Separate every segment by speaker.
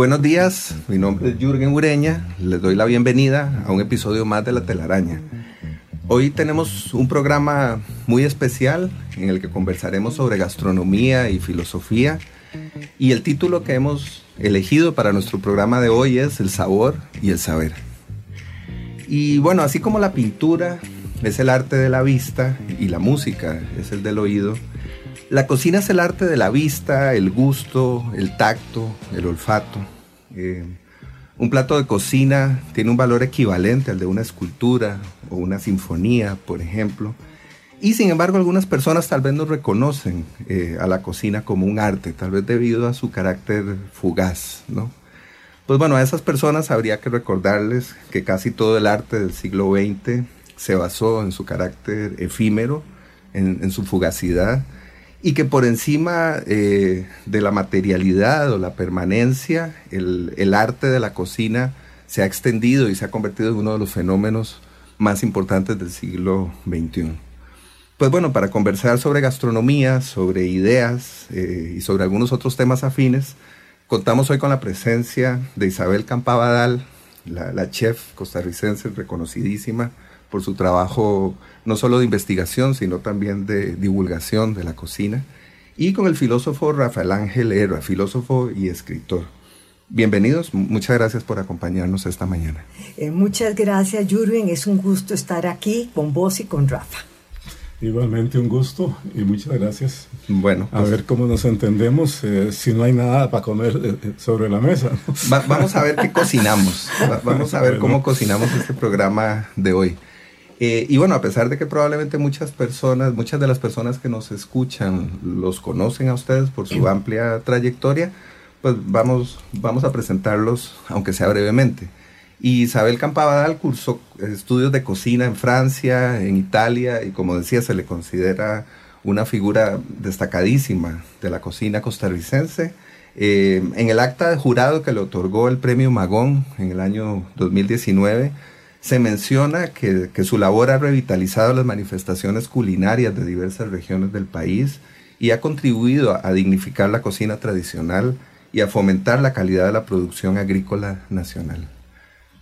Speaker 1: Buenos días, mi nombre es Jürgen Ureña, les doy la bienvenida a un episodio más de La telaraña. Hoy tenemos un programa muy especial en el que conversaremos sobre gastronomía y filosofía y el título que hemos elegido para nuestro programa de hoy es El sabor y el saber. Y bueno, así como la pintura es el arte de la vista y la música es el del oído, la cocina es el arte de la vista, el gusto, el tacto, el olfato. Eh, un plato de cocina tiene un valor equivalente al de una escultura o una sinfonía, por ejemplo. Y sin embargo, algunas personas tal vez no reconocen eh, a la cocina como un arte, tal vez debido a su carácter fugaz, ¿no? Pues bueno, a esas personas habría que recordarles que casi todo el arte del siglo XX se basó en su carácter efímero, en su fugacidad, y que por encima eh, de la materialidad o la permanencia, el, arte de la cocina se ha extendido y se ha convertido en uno de los fenómenos más importantes del siglo XXI. Pues bueno, para conversar sobre gastronomía, sobre ideas eh, y sobre algunos otros temas afines, contamos hoy con la presencia de Isabel Campabadal, la, la chef costarricense reconocidísima, por su trabajo no solo de investigación, sino también de divulgación de la cocina, y con el filósofo Rafael Ángel Herra, filósofo y escritor. Bienvenidos, muchas gracias por acompañarnos esta mañana.
Speaker 2: Eh, muchas gracias, Jürgen, es un gusto estar aquí con vos y con Rafa.
Speaker 3: Igualmente un gusto y muchas gracias.
Speaker 1: Bueno,
Speaker 3: a pues ver cómo nos entendemos eh, si no hay nada para comer eh, sobre la mesa.
Speaker 1: vamos a ver qué cocinamos. vamos a ver cómo cocinamos este programa de hoy. Eh, y bueno, a pesar de que probablemente muchas personas, muchas de las personas que nos escuchan los conocen a ustedes por su amplia trayectoria, pues vamos, vamos a presentarlos, aunque sea brevemente. Isabel Campabadal cursó estudios de cocina en Francia, en Italia, y como decía, se le considera una figura destacadísima de la cocina costarricense. Eh, en el acta de jurado que le otorgó el premio Magón en el año 2019, se menciona que, su labor ha revitalizado las manifestaciones culinarias de diversas regiones del país y ha contribuido a, dignificar la cocina tradicional y a fomentar la calidad de la producción agrícola nacional.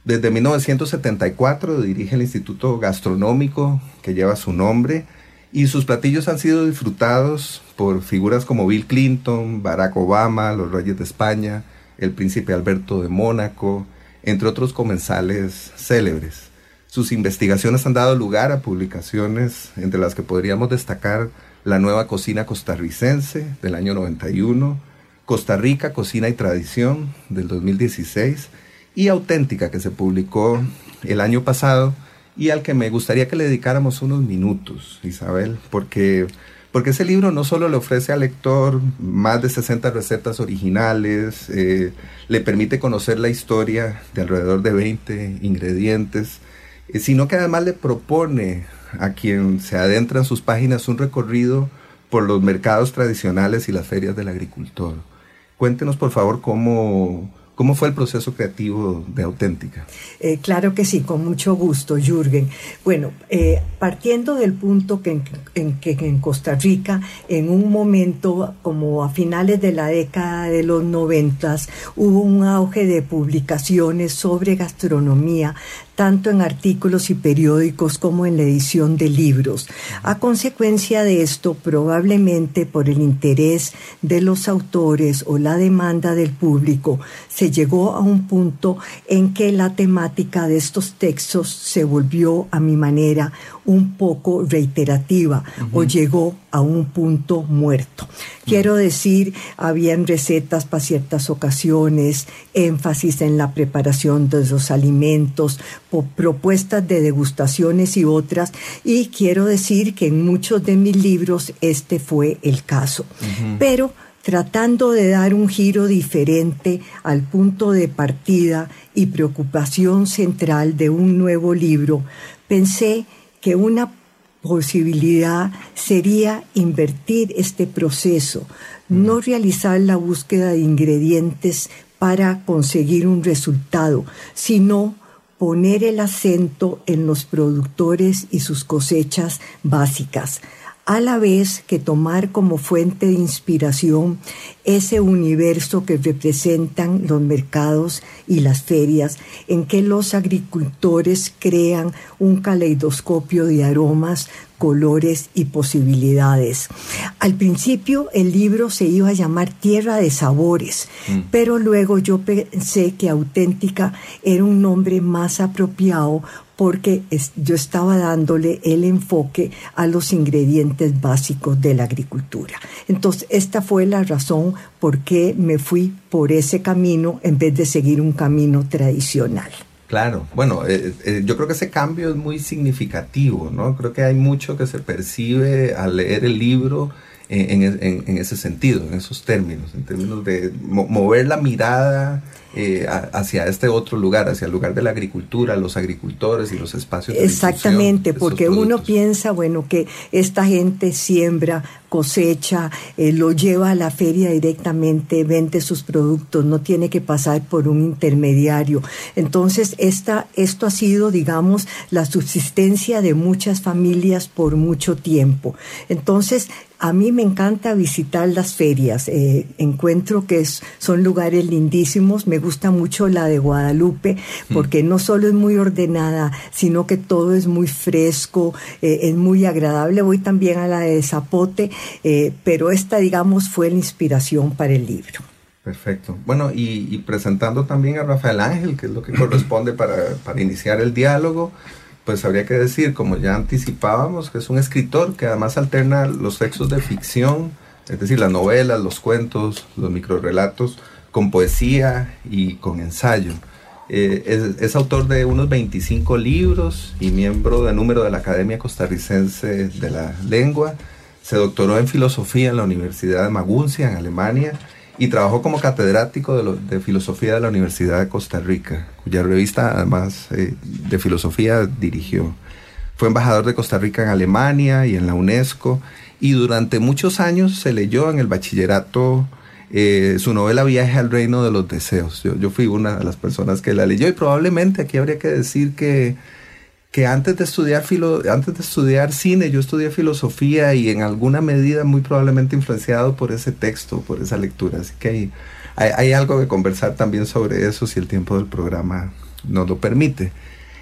Speaker 1: Desde 1974 dirige el Instituto Gastronómico que lleva su nombre y sus platillos han sido disfrutados por figuras como Bill Clinton, Barack Obama, los reyes de España, el príncipe Alberto de Mónaco, entre otros comensales célebres. Sus investigaciones han dado lugar a publicaciones entre las que podríamos destacar La nueva cocina costarricense del año 91, Costa Rica, Cocina y Tradición del 2016 y Auténtica que se publicó el año pasado y al que me gustaría que le dedicáramos unos minutos, Isabel, porque porque ese libro no solo le ofrece al lector más de 60 recetas originales, eh, le permite conocer la historia de alrededor de 20 ingredientes, eh, sino que además le propone a quien se adentra en sus páginas un recorrido por los mercados tradicionales y las ferias del agricultor. Cuéntenos por favor cómo, ¿Cómo fue el proceso creativo de Auténtica?
Speaker 2: Eh, claro que sí, con mucho gusto, Jürgen. Bueno, eh, partiendo del punto que en, que en Costa Rica, en un momento como a finales de la década de los noventas, hubo un auge de publicaciones sobre gastronomía, tanto en artículos y periódicos como en la edición de libros. A consecuencia de esto, probablemente por el interés de los autores o la demanda del público, se llegó a un punto en que la temática de estos textos se volvió, a mi manera, un poco reiterativa o llegó a un punto muerto. Quiero decir, habían recetas para ciertas ocasiones, énfasis en la preparación de los alimentos, propuestas de degustaciones y otras, y quiero decir que en muchos de mis libros este fue el caso. Pero tratando de dar un giro diferente al punto de partida y preocupación central de un nuevo libro, pensé que una posibilidad sería invertir este proceso, no realizar la búsqueda de ingredientes para conseguir un resultado, sino poner el acento en los productores y sus cosechas básicas, a la vez que tomar como fuente de inspiración ese universo que representan los mercados y las ferias, en que los agricultores crean un caleidoscopio de aromas, colores y posibilidades. Al principio el libro se iba a llamar Tierra de Sabores, mm. pero luego yo pensé que auténtica era un nombre más apropiado porque yo estaba dándole el enfoque a los ingredientes básicos de la agricultura. Entonces, esta fue la razón por qué me fui por ese camino en vez de seguir un camino tradicional.
Speaker 1: Claro, bueno, eh, eh, yo creo que ese cambio es muy significativo, ¿no? Creo que hay mucho que se percibe al leer el libro en, en ese sentido, en esos términos, en términos de mover la mirada eh, hacia este otro lugar, hacia el lugar de la agricultura, los agricultores y los espacios.
Speaker 2: De Exactamente, porque uno piensa, bueno, que esta gente siembra, cosecha, eh, lo lleva a la feria directamente, vende sus productos, no tiene que pasar por un intermediario. Entonces, esta, esto ha sido, digamos, la subsistencia de muchas familias por mucho tiempo. Entonces, a mí me encanta visitar las ferias, eh, encuentro que son lugares lindísimos, me gusta mucho la de Guadalupe mm. porque no solo es muy ordenada, sino que todo es muy fresco, eh, es muy agradable. Voy también a la de Zapote, eh, pero esta, digamos, fue la inspiración para el libro.
Speaker 1: Perfecto. Bueno, y, presentando también a Rafael Ángel, que es lo que corresponde para, para iniciar el diálogo pues habría que decir, como ya anticipábamos, que es un escritor que además alterna los textos de ficción, es decir, las novelas, los cuentos, los microrelatos, con poesía y con ensayo. Eh, es, autor de unos 25 libros y miembro de número de la Academia Costarricense de la Lengua. Se doctoró en filosofía en la Universidad de Maguncia, en Alemania, y trabajó como catedrático de, filosofía de la Universidad de Costa Rica, cuya revista además eh, de filosofía dirigió. Fue embajador de Costa Rica en Alemania y en la UNESCO y durante muchos años se leyó en el bachillerato eh, su novela Viaje al Reino de los Deseos. Yo, yo, fui una de las personas que la leyó y probablemente aquí habría que decir que que antes de estudiar filo, antes de estudiar cine, yo estudié filosofía y en alguna medida muy probablemente influenciado por ese texto, por esa lectura. Así que hay, hay, algo que conversar también sobre eso si el tiempo del programa nos lo permite.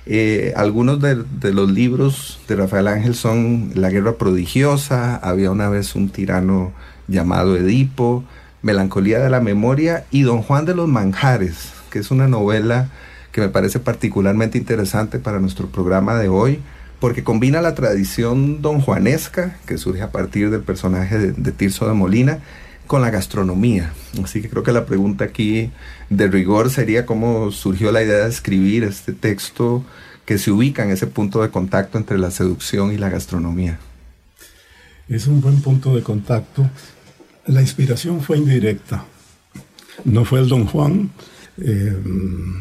Speaker 1: Eh, algunos de, de, los libros de Rafael Ángel son La guerra prodigiosa, Había una vez un tirano llamado Edipo, Melancolía de la memoria y Don Juan de los Manjares, que es una novela que me parece particularmente interesante para nuestro programa de hoy, porque combina la tradición don Juanesca, que surge a partir del personaje de, Tirso de Molina, con la gastronomía. Así que creo que la pregunta aquí de rigor sería cómo surgió la idea de escribir este texto que se ubica en ese punto de contacto entre la seducción y la gastronomía.
Speaker 3: Es un buen punto de contacto. La inspiración fue indirecta. No fue el don Juan, eh,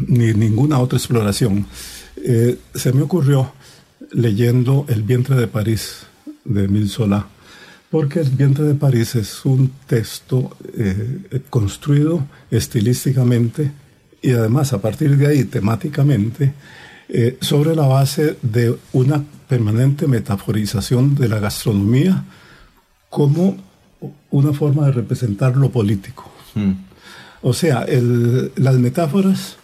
Speaker 3: ni ninguna otra exploración. Eh, se me ocurrió leyendo El vientre de París de Emile Zola, porque El vientre de París es un texto eh, construido estilísticamente y además a partir de ahí temáticamente sobre la base de una permanente metaforización de la gastronomía como una forma de representar lo político. Mm. O sea, las metáforas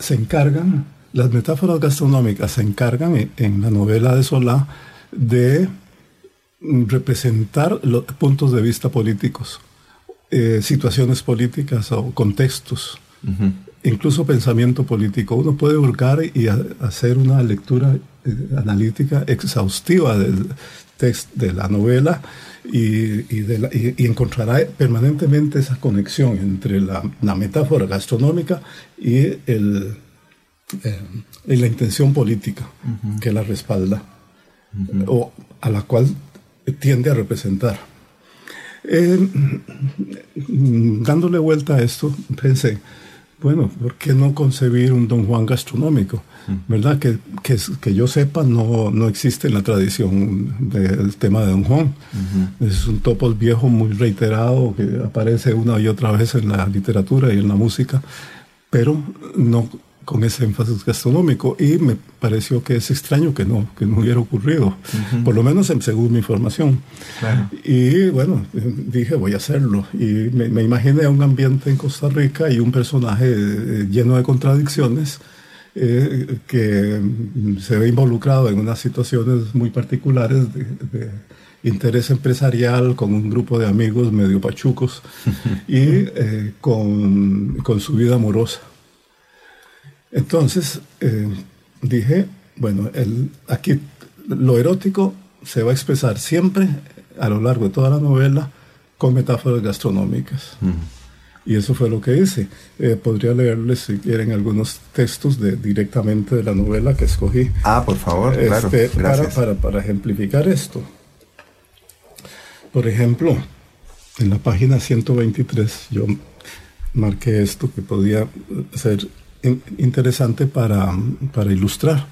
Speaker 3: se encargan, las metáforas gastronómicas se encargan en, la novela de Solá de representar los puntos de vista políticos, eh, situaciones políticas o contextos, incluso pensamiento político. Uno puede buscar y hacer una lectura eh, analítica exhaustiva del texto de la novela y, encontrará permanentemente esa conexión entre la, metáfora gastronómica y, el, eh, la intención política que la respalda o a la cual tiende a representar. Eh, dándole vuelta a esto, pensé, bueno, ¿por qué no concebir un Don Juan gastronómico? ¿Verdad? Que, que, que, yo sepa, no, no existe en la tradición del tema de Don Juan. Es un topos viejo muy reiterado que aparece una y otra vez en la literatura y en la música, pero no con ese énfasis gastronómico y me pareció que es extraño que no, que no hubiera ocurrido, por lo menos según mi información. Y bueno, dije voy a hacerlo y me, me, imaginé un ambiente en Costa Rica y un personaje eh, lleno de contradicciones eh, que se ve involucrado en unas situaciones muy particulares de, interés empresarial con un grupo de amigos medio pachucos y eh, con, con su vida amorosa. Entonces eh, dije, bueno, el, aquí lo erótico se va a expresar siempre a lo largo de toda la novela con metáforas gastronómicas. Y eso fue lo que hice. Eh, podría leerles, si quieren, algunos textos de, directamente de la novela que escogí.
Speaker 1: Ah, por favor, claro.
Speaker 3: Este, para, para, para, ejemplificar esto. Por ejemplo, en la página 123 yo marqué esto que podía ser interesante para, para ilustrar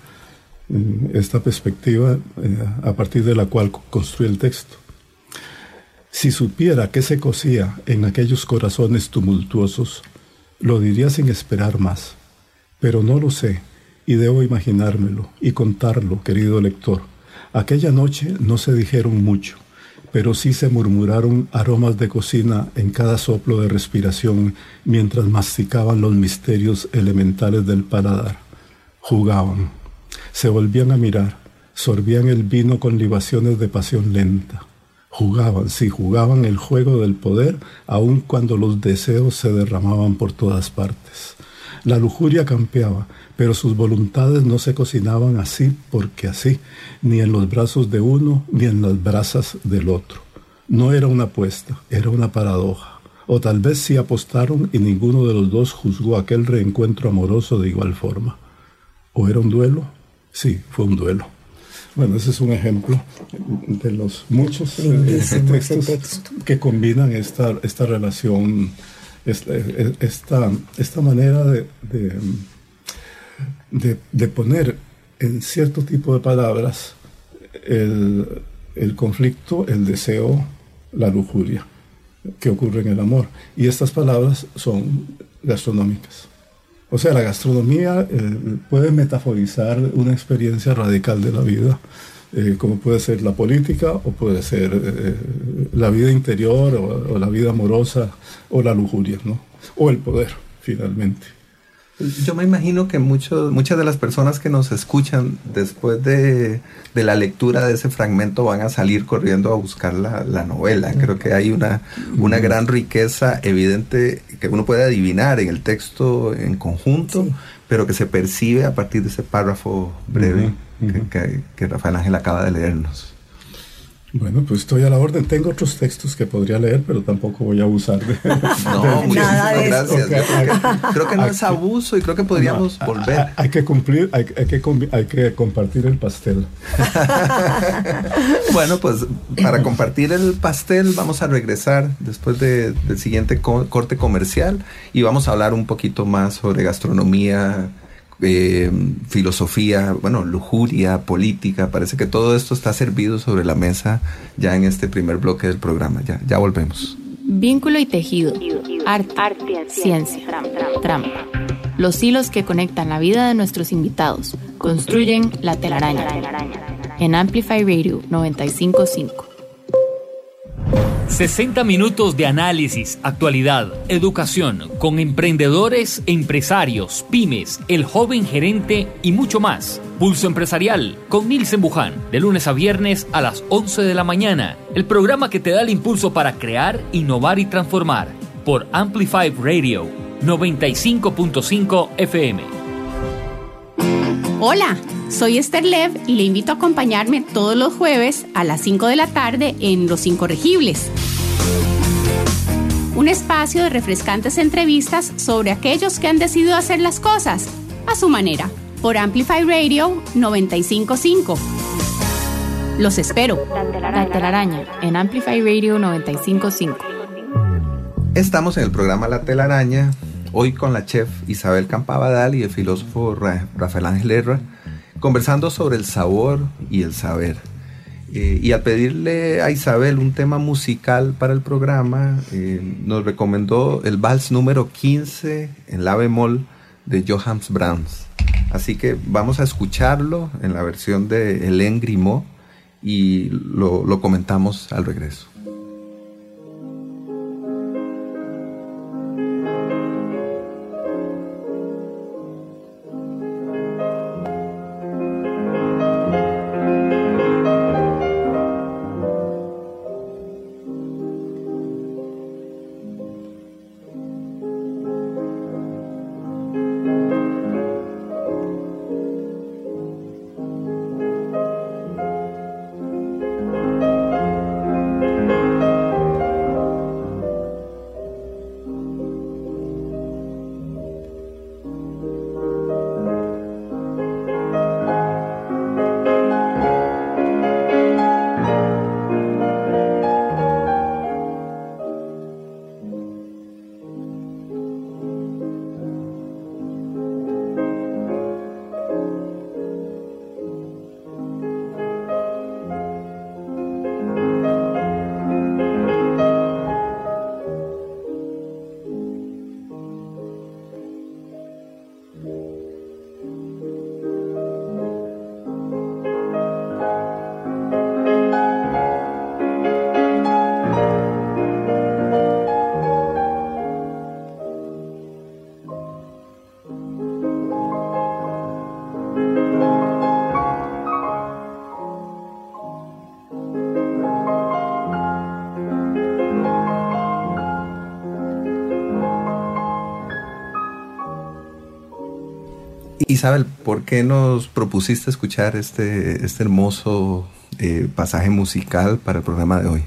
Speaker 3: eh, esta perspectiva eh, a partir de la cual construye el texto. Si supiera qué se cosía en aquellos corazones tumultuosos, lo diría sin esperar más, pero no lo sé y debo imaginármelo y contarlo, querido lector. Aquella noche no se dijeron mucho, pero sí se murmuraron aromas de cocina en cada soplo de respiración mientras masticaban los misterios elementales del paladar. Jugaban, se volvían a mirar, sorbían el vino con libaciones de pasión lenta. Jugaban, sí, jugaban el juego del poder, aun cuando los deseos se derramaban por todas partes. La lujuria campeaba, pero sus voluntades no se cocinaban así porque así, ni en los brazos de uno ni en las brasas del otro. No era una apuesta, era una paradoja. O tal vez sí apostaron y ninguno de los dos juzgó aquel reencuentro amoroso de igual forma. ¿O era un duelo? Sí, fue un duelo. Bueno, ese es un ejemplo de los muchos eh, textos que combinan esta, esta relación, esta, esta, manera de, de, poner en cierto tipo de palabras el, conflicto, el deseo, la lujuria que ocurre en el amor. Y estas palabras son gastronómicas. O sea, la gastronomía eh, puede metaforizar una experiencia radical de la vida, eh, como puede ser la política o puede ser eh, la vida interior o, o, la vida amorosa o la lujuria, ¿no? O el poder, finalmente.
Speaker 1: Yo me imagino que muchos, muchas de las personas que nos escuchan después de, de, la lectura de ese fragmento van a salir corriendo a buscar la, la novela. Creo que hay una, una gran riqueza evidente que uno puede adivinar en el texto en conjunto, pero que se percibe a partir de ese párrafo breve que, que, que Rafael Ángel acaba de leernos.
Speaker 3: Bueno, pues estoy a la orden. Tengo otros textos que podría leer, pero tampoco voy a abusar de.
Speaker 1: No, muchísimas gracias. creo que no es abuso y creo que podríamos volver.
Speaker 3: Hay, que cumplir, hay, que, hay que compartir el pastel.
Speaker 1: bueno, pues para compartir el pastel vamos a regresar después del siguiente corte comercial y vamos a hablar un poquito más sobre gastronomía eh, filosofía, bueno, lujuria, política. Parece que todo esto está servido sobre la mesa ya en este primer bloque del programa. Ya, ya volvemos.
Speaker 4: Vínculo y tejido. Arte, ciencia, trampa. Los hilos que conectan la vida de nuestros invitados construyen la telaraña. En Amplify Radio 955.
Speaker 5: 60 minutos de análisis, actualidad, educación, con emprendedores, empresarios, pymes, el joven gerente y mucho más. Pulso Empresarial con Nilsen Buján, de lunes a viernes a las 11 de la mañana. El programa que te da el impulso para crear, innovar y transformar. Por Amplify Radio 95.5 FM.
Speaker 6: Hola. Soy Esther Lev y le invito a acompañarme todos los jueves a las 5 de la tarde en Los Incorregibles. Un espacio de refrescantes entrevistas sobre aquellos que han decidido hacer las cosas a su manera por Amplify Radio 955. Los espero.
Speaker 4: La telaraña en Amplify Radio 955.
Speaker 1: Estamos en el programa La telaraña, hoy con la chef Isabel Campabadal y el filósofo Rafael Ángel Herra, conversando sobre el sabor y el saber. Eh, y al pedirle a Isabel un tema musical para el programa, eh, nos recomendó el vals número 15 en la bemol de Johannes Brahms. Así que vamos a escucharlo en la versión de Hélène Grimaud y lo, lo comentamos al regreso. Isabel, ¿por qué nos propusiste escuchar este, este hermoso eh, pasaje musical para el programa de hoy?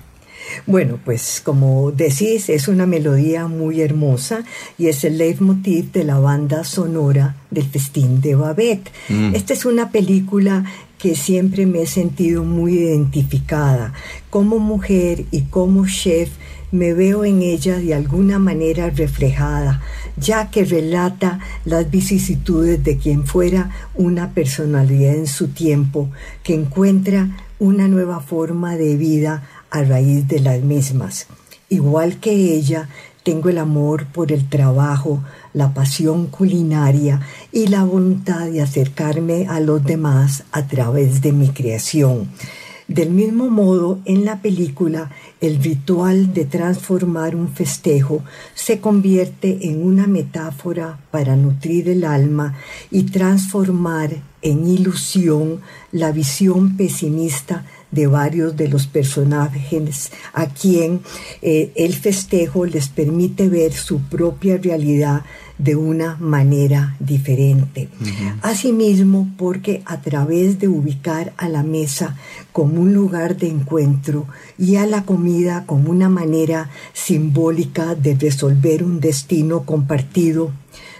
Speaker 2: Bueno, pues como decís, es una melodía muy hermosa y es el leitmotiv de la banda sonora del Festín de Babette. Mm. Esta es una película que siempre me he sentido muy identificada. Como mujer y como chef, me veo en ella de alguna manera reflejada, ya que relata las vicisitudes de quien fuera una personalidad en su tiempo, que encuentra una nueva forma de vida a raíz de las mismas. Igual que ella, tengo el amor por el trabajo, la pasión culinaria y la voluntad de acercarme a los demás a través de mi creación. Del mismo modo, en la película, el ritual de transformar un festejo se convierte en una metáfora para nutrir el alma y transformar en ilusión la visión pesimista de varios de los personajes a quien eh, el festejo les permite ver su propia realidad de una manera diferente. Asimismo, porque a través de ubicar a la mesa como un lugar de encuentro y a la comida como una manera simbólica de resolver un destino compartido,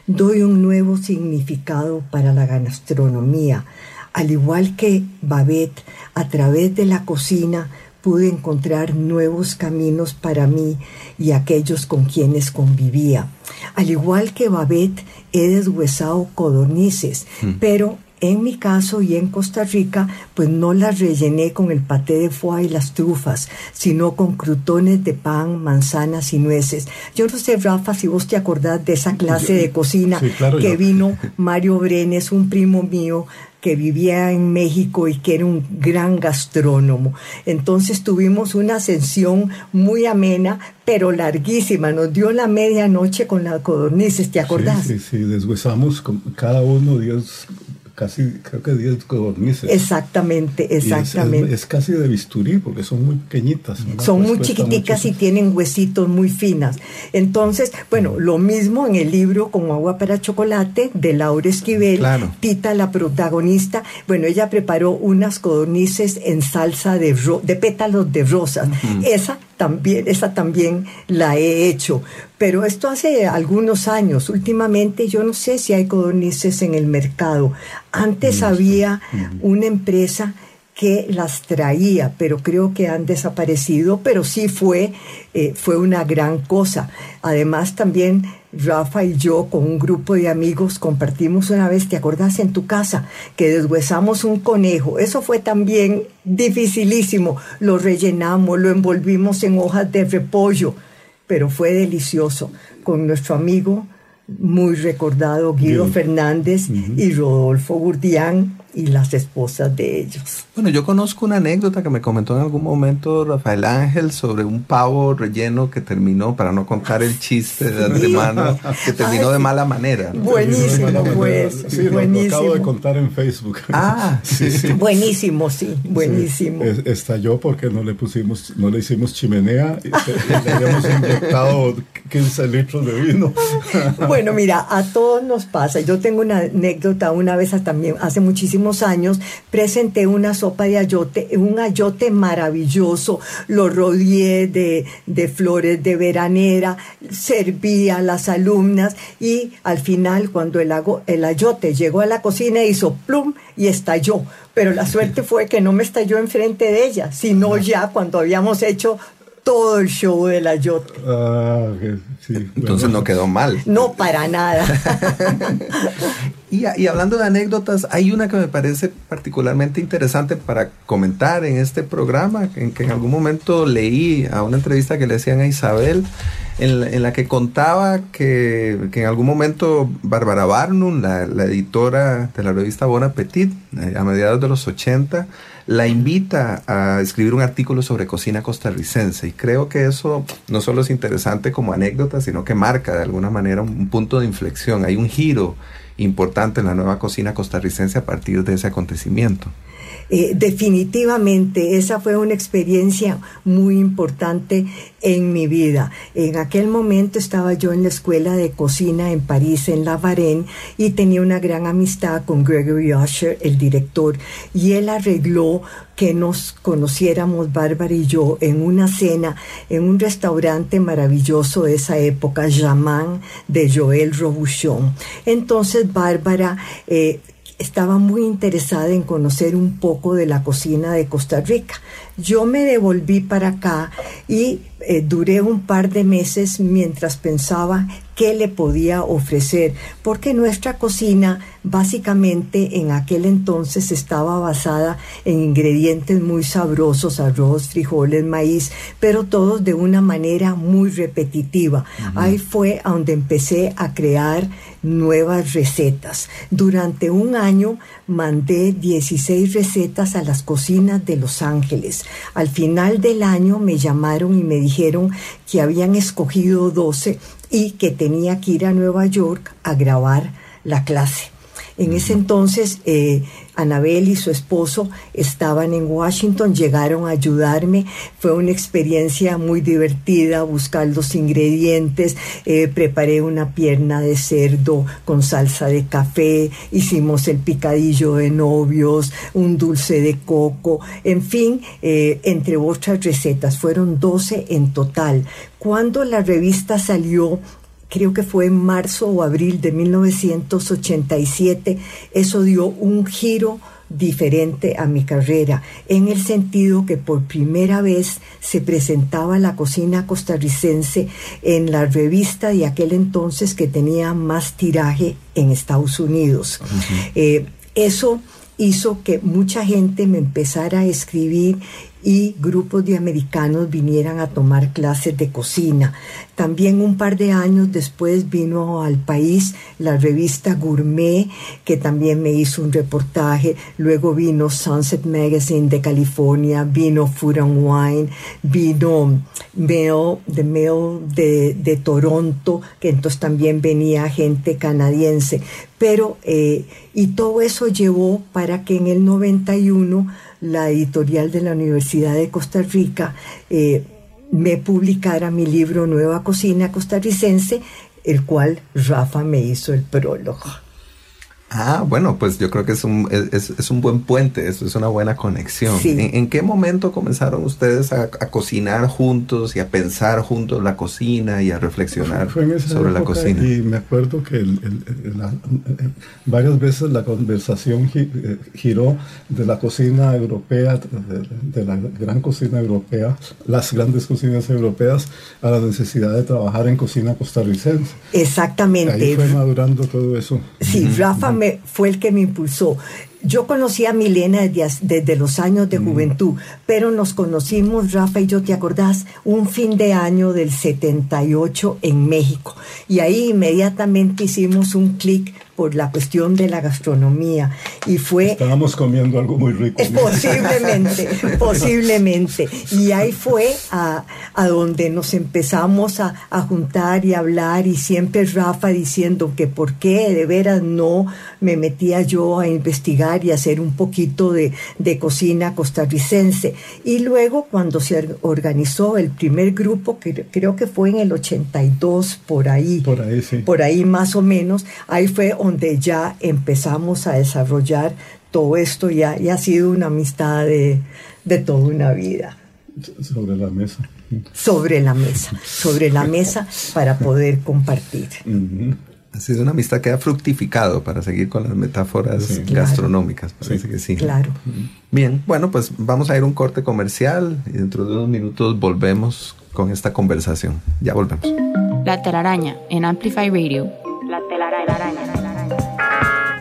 Speaker 2: doy un nuevo significado para la gastronomía, al igual que Babette, a través de la cocina pude encontrar nuevos caminos para mí y aquellos con quienes convivía. Al igual que Babette, he deshuesado codornices, mm. pero en mi caso y en Costa Rica, pues no las rellené con el paté de foie y las trufas, sino con crutones de pan, manzanas y nueces. Yo no sé, Rafa, si vos te acordás de esa clase de cocina que vino Mario Brenes, un primo mío, que vivía en México y que era un gran gastrónomo. Entonces tuvimos una ascensión muy amena, pero larguísima. Nos dio la medianoche con las codornices, ¿te acordás?
Speaker 3: Sí, sí, sí, deshuesamos cada uno Dios casi, creo que 10 codornices.
Speaker 2: Exactamente, exactamente.
Speaker 3: Es, casi de bisturí porque son muy pequeñitas.
Speaker 2: Son muy chiquiticas y tienen huesitos muy finas. Entonces, bueno, lo mismo en el libro Como agua para chocolate de Laura Esquivel, Tita, la protagonista, bueno, ella preparó unas codornices en salsa de, de pétalos de rosas. Esa también, esa también la he hecho. Pero esto hace algunos años. Últimamente yo no sé si hay codornices en el mercado. Antes había una empresa que las traía, pero creo que han desaparecido, pero sí fue, eh, fue una gran cosa. Además también Rafa y yo con un grupo de amigos compartimos una vez, ¿te acordás en tu casa? Que deshuesamos un conejo. Eso fue también dificilísimo. Lo rellenamos, lo envolvimos en hojas de repollo, pero fue delicioso con nuestro amigo muy recordado Guido Fernández y Rodolfo Gurdián y las esposas de ellos.
Speaker 1: Bueno, yo conozco una anécdota que me comentó en algún momento Rafael Ángel sobre un pavo relleno que terminó, para no contar el chiste de antemano, que terminó de mala manera.
Speaker 2: Buenísimo, pues.
Speaker 3: Sí, buenísimo. Lo, acabo de contar en Facebook.
Speaker 2: Ah, sí, sí. Buenísimo, sí, buenísimo.
Speaker 3: estalló porque no le pusimos, no le hicimos chimenea y le habíamos inyectado 15 litros de vino.
Speaker 2: bueno, mira, a todos nos pasa. Yo tengo una anécdota una vez también, hace muchísimo años presenté una sopa de ayote, un ayote maravilloso, lo rodeé de, de flores de veranera, serví a las alumnas y al final cuando el, el ayote llegó a la cocina hizo plum y estalló pero la suerte fue que no me estalló enfrente de ella, sino ya cuando habíamos hecho todo el show del ayote.
Speaker 1: Ah, sí, Entonces no quedó mal.
Speaker 2: No, para nada.
Speaker 1: y, y, hablando de anécdotas, hay una que me parece particularmente interesante para comentar en este programa, en que en algún momento leí a una entrevista que le hacían a Isabel, en, la que contaba que, que, en algún momento Bárbara Barnum, la, la, editora de la revista Bon Appetit, eh, a mediados de los 80, la invita a escribir un artículo sobre cocina costarricense. Y creo que eso no solo es interesante como anécdota, sino que marca de alguna manera un punto de inflexión. Hay un giro importante en la nueva cocina costarricense a partir de ese acontecimiento.
Speaker 2: Eh, definitivamente esa fue una experiencia muy importante en mi vida. En aquel momento estaba yo en la escuela de cocina en París, en La Varenne, y tenía una gran amistad con Gregory Usher, el director, y él arregló que nos conociéramos, Bárbara y yo, en una cena en un restaurante maravilloso de esa época, Jaman, de Joel Robuchon. Entonces, Bárbara eh, estaba muy interesada en conocer un poco de la cocina de Costa Rica. Yo me devolví para acá y eh, duré un par de meses mientras pensaba qué le podía ofrecer, porque nuestra cocina básicamente en aquel entonces estaba basada en ingredientes muy sabrosos, arroz, frijoles, maíz, pero todos de una manera muy repetitiva. Ahí fue donde empecé a crear nuevas recetas. Durante un año mandé 16 recetas a las cocinas de Los Ángeles. Al final del año me llamaron y me dijeron que habían escogido 12 y que tenía que ir a Nueva York a grabar la clase. En ese entonces, eh, Anabel y su esposo estaban en Washington, llegaron a ayudarme. Fue una experiencia muy divertida buscar los ingredientes. Eh, preparé una pierna de cerdo con salsa de café, hicimos el picadillo de novios, un dulce de coco, en fin, eh, entre otras recetas. Fueron 12 en total. Cuando la revista salió, creo que fue en marzo o abril de 1987, eso dio un giro diferente a mi carrera, en el sentido que por primera vez se presentaba la cocina costarricense en la revista de aquel entonces que tenía más tiraje en Estados Unidos. Eh, eso hizo que mucha gente me empezara a escribir y grupos de americanos vinieran a tomar clases de cocina. También un par de años después vino al país la revista Gourmet, que también me hizo un reportaje. Luego vino Sunset Magazine de California, vino Food and Wine, vino Mail, The Mail de, de Toronto, que entonces también venía gente canadiense. Pero, eh, y todo eso llevó para que en el 91 la editorial de la Universidad de Costa Rica eh, me publicara mi libro Nueva Cocina Costarricense, el cual Rafa me hizo el prólogo.
Speaker 1: Ah, bueno, pues yo creo que es un, es, es un buen puente, eso es una buena conexión. ¿En, qué momento comenzaron ustedes a, cocinar juntos y a pensar juntos la cocina y a reflexionar sobre la cocina?
Speaker 3: Y me acuerdo que varias veces la conversación eh, giró de la cocina europea, de, la gran cocina europea, las grandes cocinas europeas, a la necesidad de trabajar en cocina costarricense.
Speaker 2: Exactamente.
Speaker 3: Ahí fue madurando todo eso.
Speaker 2: Sí, Rafa fue el que me impulsó. Yo conocí a Milena desde, los años de mm. juventud, pero nos conocimos, Rafa y yo, ¿te acordás? Un fin de año del 78 en México. Y ahí inmediatamente hicimos un clic por la cuestión de la gastronomía. Y fue
Speaker 3: estábamos comiendo algo muy rico
Speaker 2: posiblemente posiblemente. Y ahí fue a, a donde nos empezamos a, a, juntar y hablar y siempre Rafa diciendo que por qué de veras no me metía yo a investigar y hacer un poquito de, de cocina costarricense. Y luego cuando se organizó el primer grupo que creo que fue en el 82 por ahí.
Speaker 3: Por ahí sí.
Speaker 2: Por ahí más o menos ahí fue donde ya empezamos a desarrollar todo esto y ha, ha sido una amistad de, de toda una vida.
Speaker 3: Sobre la mesa.
Speaker 2: Sobre la mesa, sobre la mesa para poder compartir.
Speaker 1: Ha sido una amistad que ha fructificado para seguir con las metáforas gastronómicas, parece que sí.
Speaker 2: Claro.
Speaker 1: Bien, bueno, pues vamos a ir a un corte comercial y dentro de unos minutos volvemos con esta conversación. Ya volvemos.
Speaker 4: La telaraña en Amplify Radio. La
Speaker 7: telaraña.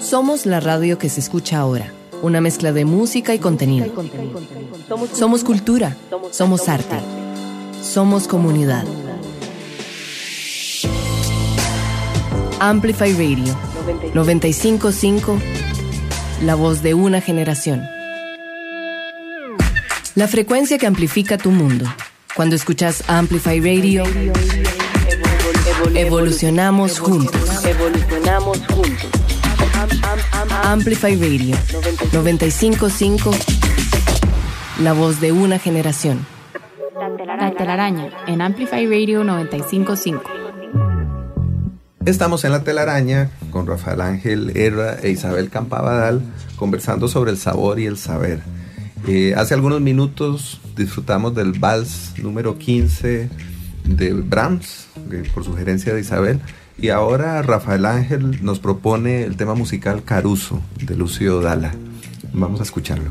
Speaker 8: Somos la radio que se escucha ahora, una mezcla de música y contenido. Somos cultura, somos arte, somos comunidad. Amplify Radio 955, la voz de una generación. La frecuencia que amplifica tu mundo. Cuando escuchas Amplify Radio, evolucionamos juntos. Evolucionamos juntos. Amplify Radio 955 La voz de una generación.
Speaker 4: La telaraña en Amplify Radio 955.
Speaker 1: Estamos en la telaraña con Rafael Ángel Herra e Isabel Campabadal conversando sobre el sabor y el saber. Eh, hace algunos minutos disfrutamos del vals número 15 de Brahms, por sugerencia de Isabel, y ahora Rafael Ángel nos propone el tema musical Caruso de Lucio Dalla. Vamos a escucharlo.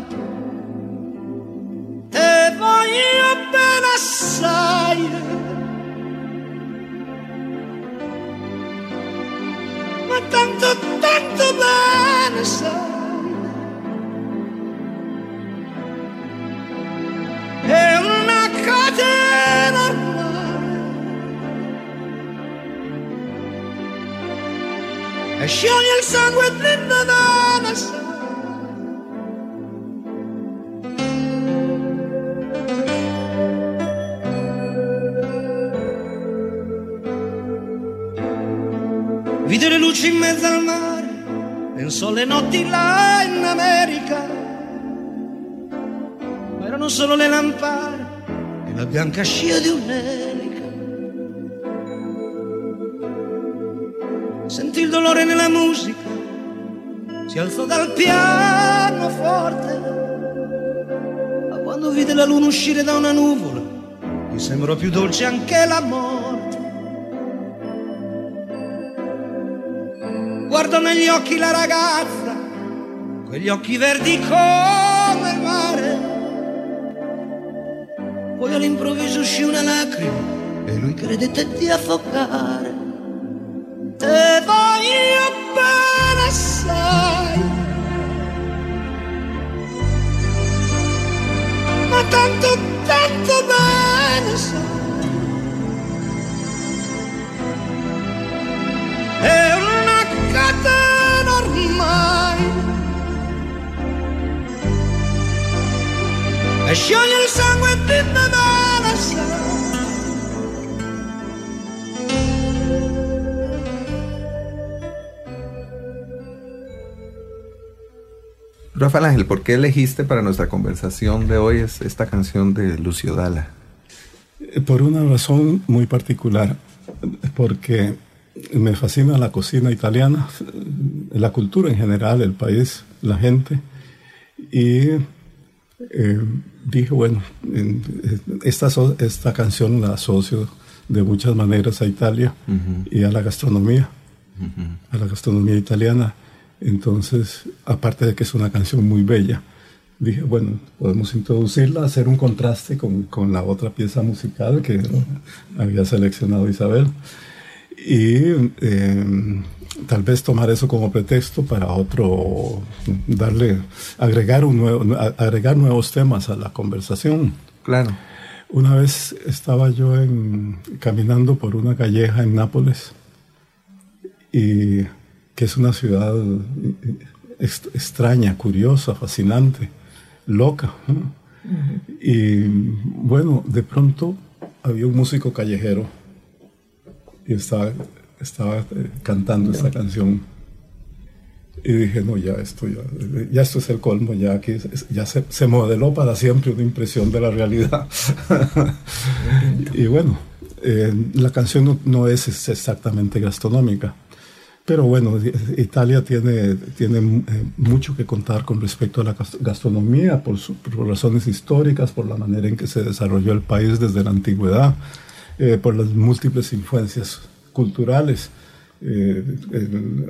Speaker 9: Ma tanto, tanto bene sai. È una catena ormai. E scioglie il sangue dentro da sai. so le notti là in America, ma erano solo le lampade e la bianca scia di un'elica. Sentì il dolore nella musica, si alzò dal piano forte, ma quando vide la luna uscire da una nuvola, gli sembrò più dolce anche l'amore. Guardò negli occhi la ragazza, quegli occhi verdi come il mare, poi all'improvviso uscì una lacrima e lui credette di affogare. Te voglio bene assai, ma tanto, tanto E scioglie il sangue di me bene sai.
Speaker 1: Rafael Ángel, ¿por qué elegiste para nuestra conversación de hoy esta canción de Lucio Dalla?
Speaker 3: Eh, por una razón muy particular, porque me fascina la cocina italiana, la cultura en general, el país, la gente, y eh, dije, bueno, esta, esta canción la asocio de muchas maneras a Italia y a la gastronomía, a la gastronomía italiana. Entonces, aparte de que es una canción muy bella, dije, bueno, podemos introducirla, hacer un contraste con, con la otra pieza musical que había seleccionado Isabel. Y eh, tal vez tomar eso como pretexto para otro, darle, agregar, un nuevo, agregar nuevos temas a la conversación.
Speaker 1: Claro.
Speaker 3: Una vez estaba yo en, caminando por una calleja en Nápoles y que es una ciudad extraña, curiosa, fascinante, loca. Y bueno, de pronto había un músico callejero y estaba, estaba eh, cantando esta canción. Y dije, no, ya esto, ya, ya esto es el colmo, ya aquí ya se, se modeló para siempre una impresión de la realidad. y bueno, eh, la canción no, no es exactamente gastronómica, pero bueno, Italia tiene, tiene eh, mucho que contar con respecto a la gastronomía, por, razones históricas, por la manera en que se desarrolló el país desde la antigüedad, eh, por las múltiples influencias culturales. Eh,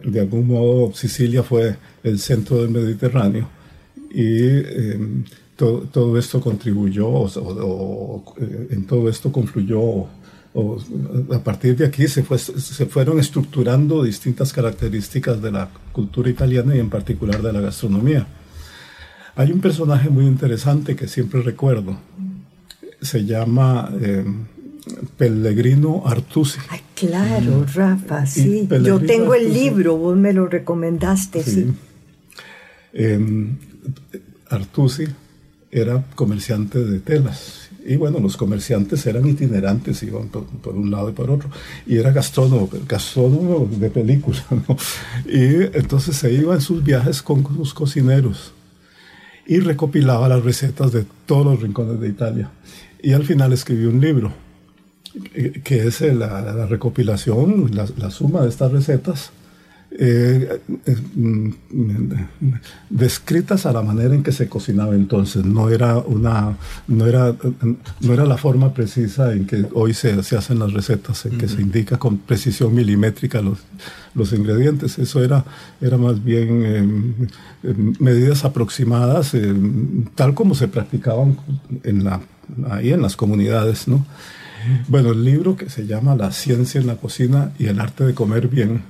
Speaker 3: de algún modo, Sicilia fue el centro del Mediterráneo y todo esto contribuyó, o, en todo esto confluyó a partir de aquí se, fueron estructurando distintas características de la cultura italiana y en particular de la gastronomía. Hay un personaje muy interesante que siempre recuerdo. Se llama eh, Pellegrino Artusi.
Speaker 2: Claro, Rafa, sí. Yo tengo el libro, vos me lo recomendaste. Sí.
Speaker 3: Em, Artusi era comerciante de telas y bueno, los comerciantes eran itinerantes, iban por, un lado y por otro. Y era gastrónomo, gastrónomo de película, ¿no? Y entonces se iba en sus viajes con sus cocineros y recopilaba las recetas de todos los rincones de Italia. Y al final escribió un libro, que es la, recopilación, la, la suma de estas recetas eh, eh, mm, descritas a la manera en que se cocinaba entonces. No era, una, no era, no era la forma precisa en que hoy se, se hacen las recetas, en que se indica con precisión milimétrica los, los ingredientes. Eso era, era más bien eh, medidas aproximadas, tal como se practicaban en la, ahí en las comunidades. ¿no? Bueno, el libro que se llama La ciencia en la cocina y el arte de comer bien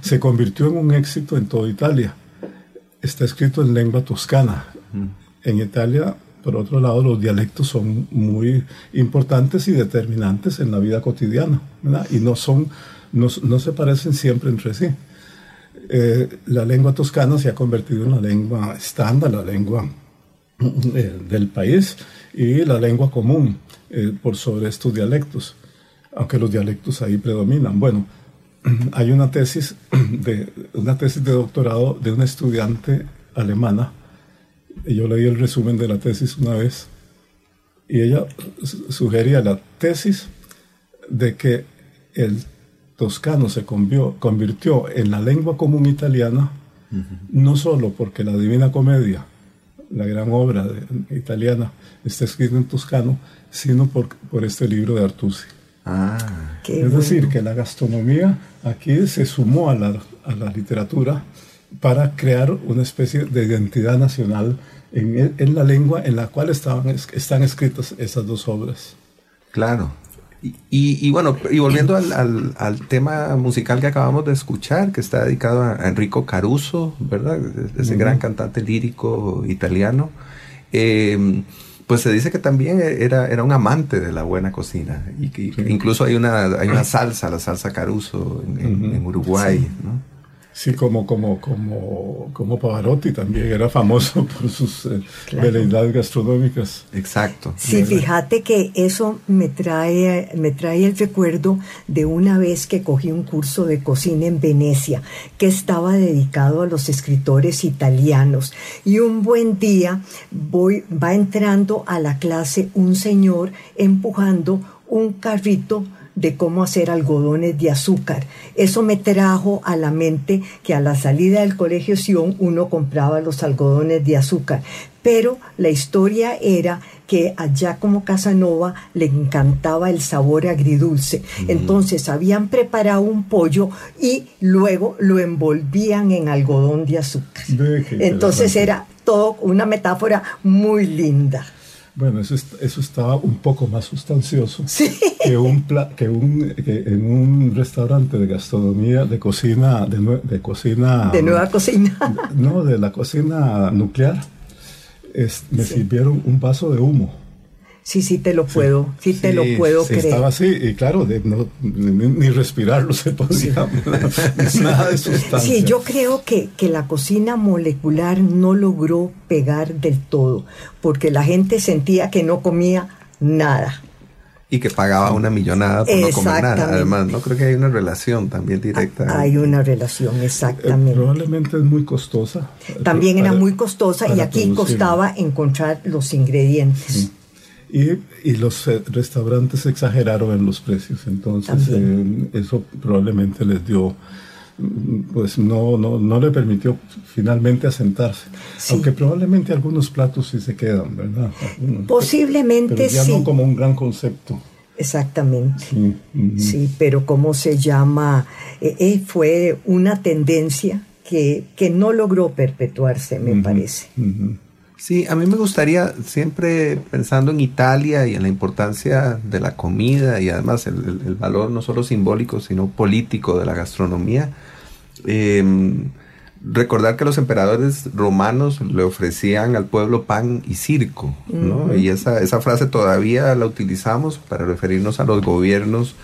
Speaker 3: se convirtió en un éxito en toda Italia. Está escrito en lengua toscana. En Italia, por otro lado, los dialectos son muy importantes y determinantes en la vida cotidiana, y no, son, no, se parecen siempre entre sí. Eh, la lengua toscana se ha convertido en la lengua estándar, la lengua eh, del país y la lengua común eh, por sobre estos dialectos, aunque los dialectos ahí predominan. Bueno, hay una tesis de, una tesis de doctorado de una estudiante alemana. Y yo leí el resumen de la tesis una vez y ella sugería la tesis de que el toscano se convirtió en la lengua común italiana, no solo porque la Divina Comedia, la gran obra italiana, está escrita en toscano, sino por, por este libro de Artusi.
Speaker 1: Ah,
Speaker 3: es decir, que la gastronomía aquí se sumó a la, a la literatura para crear una especie de identidad nacional en, en, la lengua en la cual estaban, están escritas esas dos obras.
Speaker 1: Claro. Y, y, bueno, y volviendo al, al, al, tema musical que acabamos de escuchar, que está dedicado a Enrico Caruso, ¿verdad? Ese gran cantante lírico italiano. Eh, pues se dice que también era, era un amante de la buena cocina. Y que incluso hay una, hay una salsa, la salsa Caruso en, en, Uruguay, ¿no?
Speaker 3: Sí, como, como, como, como Pavarotti también era famoso por sus eh, veleidades gastronómicas.
Speaker 1: Exacto.
Speaker 2: Sí, fíjate que eso me trae, me trae el recuerdo de una vez que cogí un curso de cocina en Venecia que estaba dedicado a los escritores italianos. Y un buen día voy, va entrando a la clase un señor empujando un carrito de cómo hacer algodones de azúcar. Eso me trajo a la mente que a la salida del colegio Sion uno compraba los algodones de azúcar. Pero la historia era que allá como Casanova le encantaba el sabor agridulce. Entonces habían preparado un pollo y luego lo envolvían en algodón de azúcar. Entonces era todo una metáfora muy linda.
Speaker 3: Bueno, eso, eso estaba un poco más sustancioso que, un que, un, en un restaurante de gastronomía, de cocina, de, de cocina...
Speaker 2: De nueva cocina.
Speaker 3: No, de la cocina nuclear. me sirvieron un vaso de humo.
Speaker 2: Sí, sí te lo puedo, sí, te lo puedo creer.
Speaker 3: Estaba así, y claro, ni, respirarlo se podía, nada de sustancia.
Speaker 2: Sí, yo creo que, que la cocina molecular no logró pegar del todo, porque la gente sentía que no comía nada.
Speaker 1: Y que pagaba una millonada por no comer nada. Además, no creo que hay una relación también directa.
Speaker 2: Ah, hay una relación, exactamente.
Speaker 3: Eh, probablemente es muy costosa.
Speaker 2: También era muy costosa y aquí costaba encontrar los ingredientes.
Speaker 3: Y, los eh, restaurantes exageraron en los precios, entonces eh, eso probablemente les dio, mm, pues no, no, no le permitió finalmente asentarse. Aunque probablemente algunos platos sí se quedan, ¿verdad?
Speaker 2: Posiblemente
Speaker 3: pero ya
Speaker 2: sí.
Speaker 3: no como un gran concepto.
Speaker 2: Exactamente. Sí, pero ¿cómo se llama? Eh, fue una tendencia que, que, no logró perpetuarse, me parece.
Speaker 1: Sí, a mí me gustaría, siempre pensando en Italia y en la importancia de la comida y además el, valor no solo simbólico, sino político de la gastronomía, em, recordar que los emperadores romanos le ofrecían al pueblo pan y circo, ¿no? Y esa, esa frase todavía la utilizamos para referirnos a los gobiernos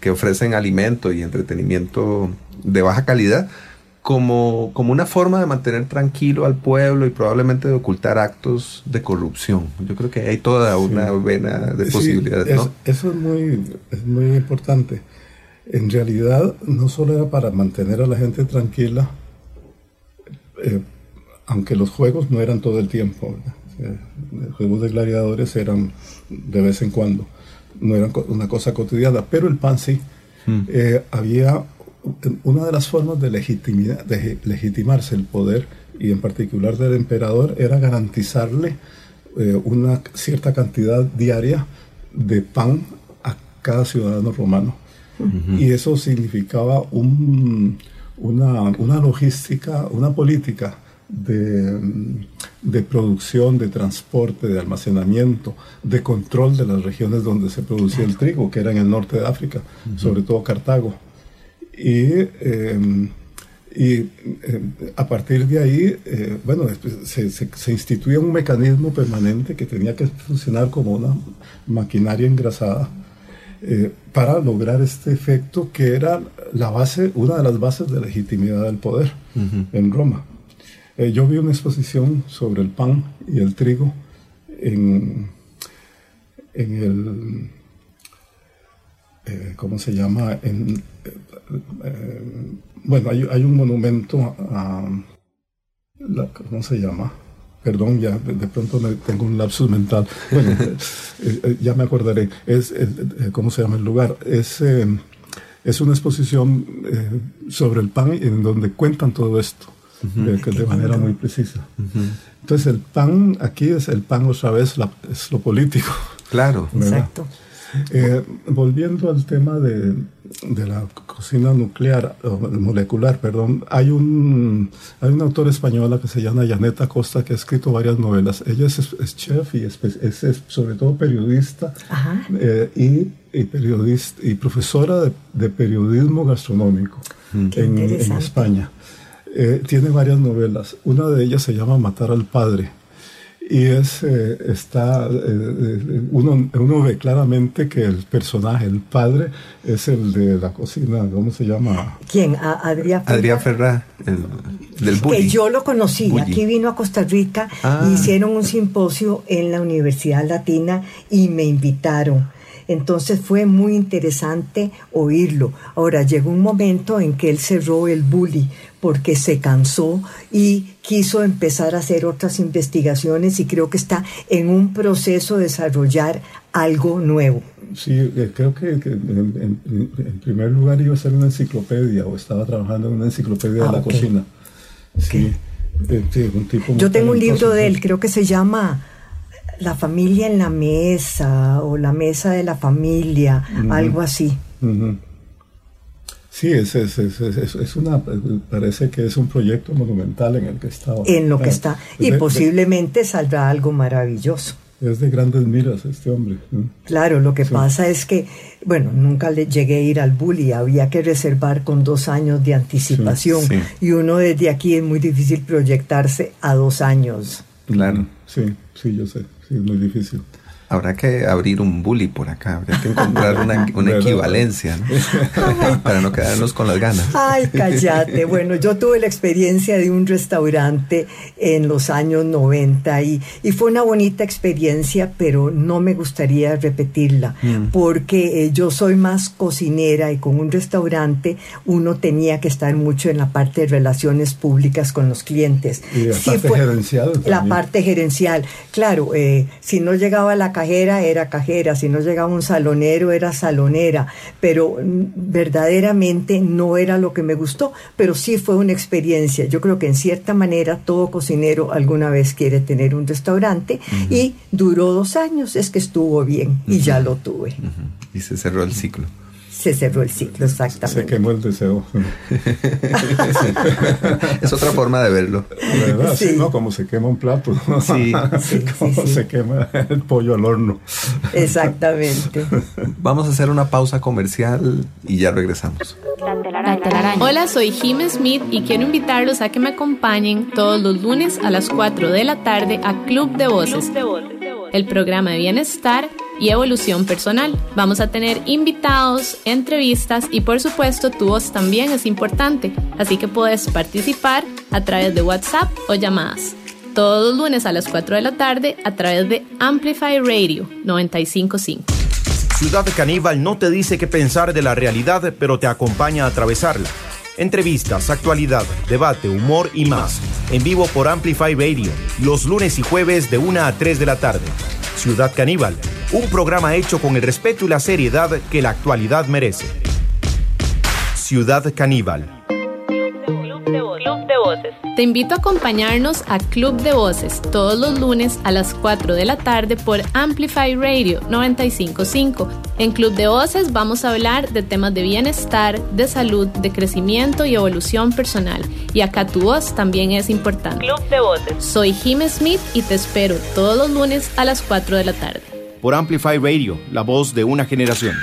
Speaker 1: que ofrecen alimento y entretenimiento de baja calidad como, como una forma de mantener tranquilo al pueblo y probablemente de ocultar actos de corrupción. Yo creo que hay toda una vena de posibilidades. ¿no?
Speaker 3: eso es muy, es muy importante. En realidad, no solo era para mantener a la gente tranquila, eh, aunque los juegos no eran todo el tiempo. los juegos de gladiadores eran de vez en cuando, no eran una cosa cotidiana, pero el pan sí. Mm. Eh, había una de las formas de, de legitimarse el poder, y en particular del emperador, era garantizarle eh, una cierta cantidad diaria de pan a cada ciudadano romano. Y eso significaba un, una, una, logística, una política de, de, producción, de transporte, de almacenamiento, de control de las regiones donde se producía el trigo, que era en el norte de África, sobre todo Cartago. Y, em, y em, a partir de ahí, eh, bueno, se, se, instituye un mecanismo permanente que tenía que funcionar como una maquinaria engrasada eh, para lograr este efecto que era la base, una de las bases de legitimidad del poder en Roma. Eh, yo vi una exposición sobre el pan y el trigo en, en el eh, ¿cómo se llama? En, eh, eh, bueno, hay, hay, un monumento a, ¿cómo se llama? Perdón, ya de, pronto tengo un lapsus mental. Bueno, ya me acordaré. Es, ¿Cómo se llama el lugar? Es Es una exposición eh, sobre el pan en donde cuentan todo esto de, manera muy precisa. Entonces el pan aquí es el pan otra vez, es lo político.
Speaker 1: Claro.
Speaker 2: Exacto.
Speaker 3: Eh, volviendo al tema de, de, la cocina nuclear, o molecular, perdón, hay un, hay una autora española que se llama Janeta Costa que ha escrito varias novelas. Ella es, chef y es, es, sobre todo periodista eh, y, y, periodista, y profesora de, de periodismo gastronómico mm. en, en, España. Eh, tiene varias novelas. Una de ellas se llama Matar al Padre y es, eh, está, eh, uno, uno, ve claramente que el personaje, el padre, es el de la cocina, ¿cómo se llama?
Speaker 2: ¿Quién? Adrián
Speaker 1: Ferrá. Adrián Ferrá, el, del bully.
Speaker 2: Que yo lo conocí, aquí vino a Costa Rica, ah. hicieron un simposio en la Universidad Latina y me invitaron. Entonces fue muy interesante oírlo. Ahora llegó un momento en que él cerró el bully porque se cansó y quiso empezar a hacer otras investigaciones y creo que está en un proceso de desarrollar algo nuevo.
Speaker 3: Sí, eh, creo que, en, primer lugar iba a ser una enciclopedia o estaba trabajando en una enciclopedia de la ah, cocina. Sí,
Speaker 2: eh, un tipo Yo tengo un libro de él, creo que se llama La familia en la mesa o La mesa de la familia, algo así.
Speaker 3: Sí, es, es, es, es, una, parece que es un proyecto monumental en el que está.
Speaker 2: En lo que está. Y posiblemente saldrá algo maravilloso.
Speaker 3: Es de grandes miras este hombre.
Speaker 2: Claro, lo que pasa es que, bueno, nunca le llegué a ir al bully, había que reservar con dos años de anticipación y uno desde aquí es muy difícil proyectarse a dos años.
Speaker 3: Claro. Sí, sí, yo sé, sí, es muy difícil.
Speaker 1: Habrá que abrir un bully por acá, habría que encontrar una, equivalencia, Para no quedarnos con las ganas.
Speaker 2: Ay, cállate. Bueno, yo tuve la experiencia de un restaurante en los años 90 y, y fue una bonita experiencia, pero no me gustaría repetirla, mm. porque eh, yo soy más cocinera y con un restaurante uno tenía que estar mucho en la parte de relaciones públicas con los clientes.
Speaker 3: Y la parte gerencial.
Speaker 2: La parte gerencial. Claro, eh, si no llegaba la cajera era cajera, si no llegaba un salonero era salonera, pero verdaderamente no era lo que me gustó, pero sí fue una experiencia. Yo creo que en cierta manera todo cocinero alguna vez quiere tener un restaurante y duró dos años, es que estuvo bien y ya lo tuve.
Speaker 1: Y se cerró el ciclo
Speaker 2: se cerró el ciclo, exactamente.
Speaker 3: Se quemó el deseo.
Speaker 1: es otra forma de verlo.
Speaker 3: verdad, sí. ¿no? Como se quema un plato. Sí. Como se quema el pollo al horno.
Speaker 2: Exactamente.
Speaker 1: Vamos a hacer una pausa comercial y ya regresamos.
Speaker 4: Hola, soy Jim Smith y quiero invitarlos a que me acompañen todos los lunes a las 4 de la tarde a Club de Voces, el programa de bienestar y evolución personal. Vamos a tener invitados, entrevistas y por supuesto tu voz también es importante, así que puedes participar a través de WhatsApp o llamadas. Todos los lunes a las 4 de la tarde a través de Amplify Radio 955.
Speaker 10: Ciudad Caníbal no te dice qué pensar de la realidad, pero te acompaña a atravesarla. Entrevistas, actualidad, debate, humor y más. En vivo por Amplify Radio, los lunes y jueves de 1 a 3 de la tarde. Ciudad Caníbal, un programa hecho con el respeto y la seriedad que la actualidad merece. Ciudad Caníbal.
Speaker 4: Te invito a acompañarnos a Club de Voces todos los lunes a las 4 de la tarde por Amplify Radio 955. En Club de Voces vamos a hablar de temas de bienestar, de salud, de crecimiento y evolución personal. Y acá tu voz también es importante. Club de Voces. Soy Jim Smith y te espero todos los lunes a las 4 de la tarde.
Speaker 10: Por Amplify Radio, la voz de una generación.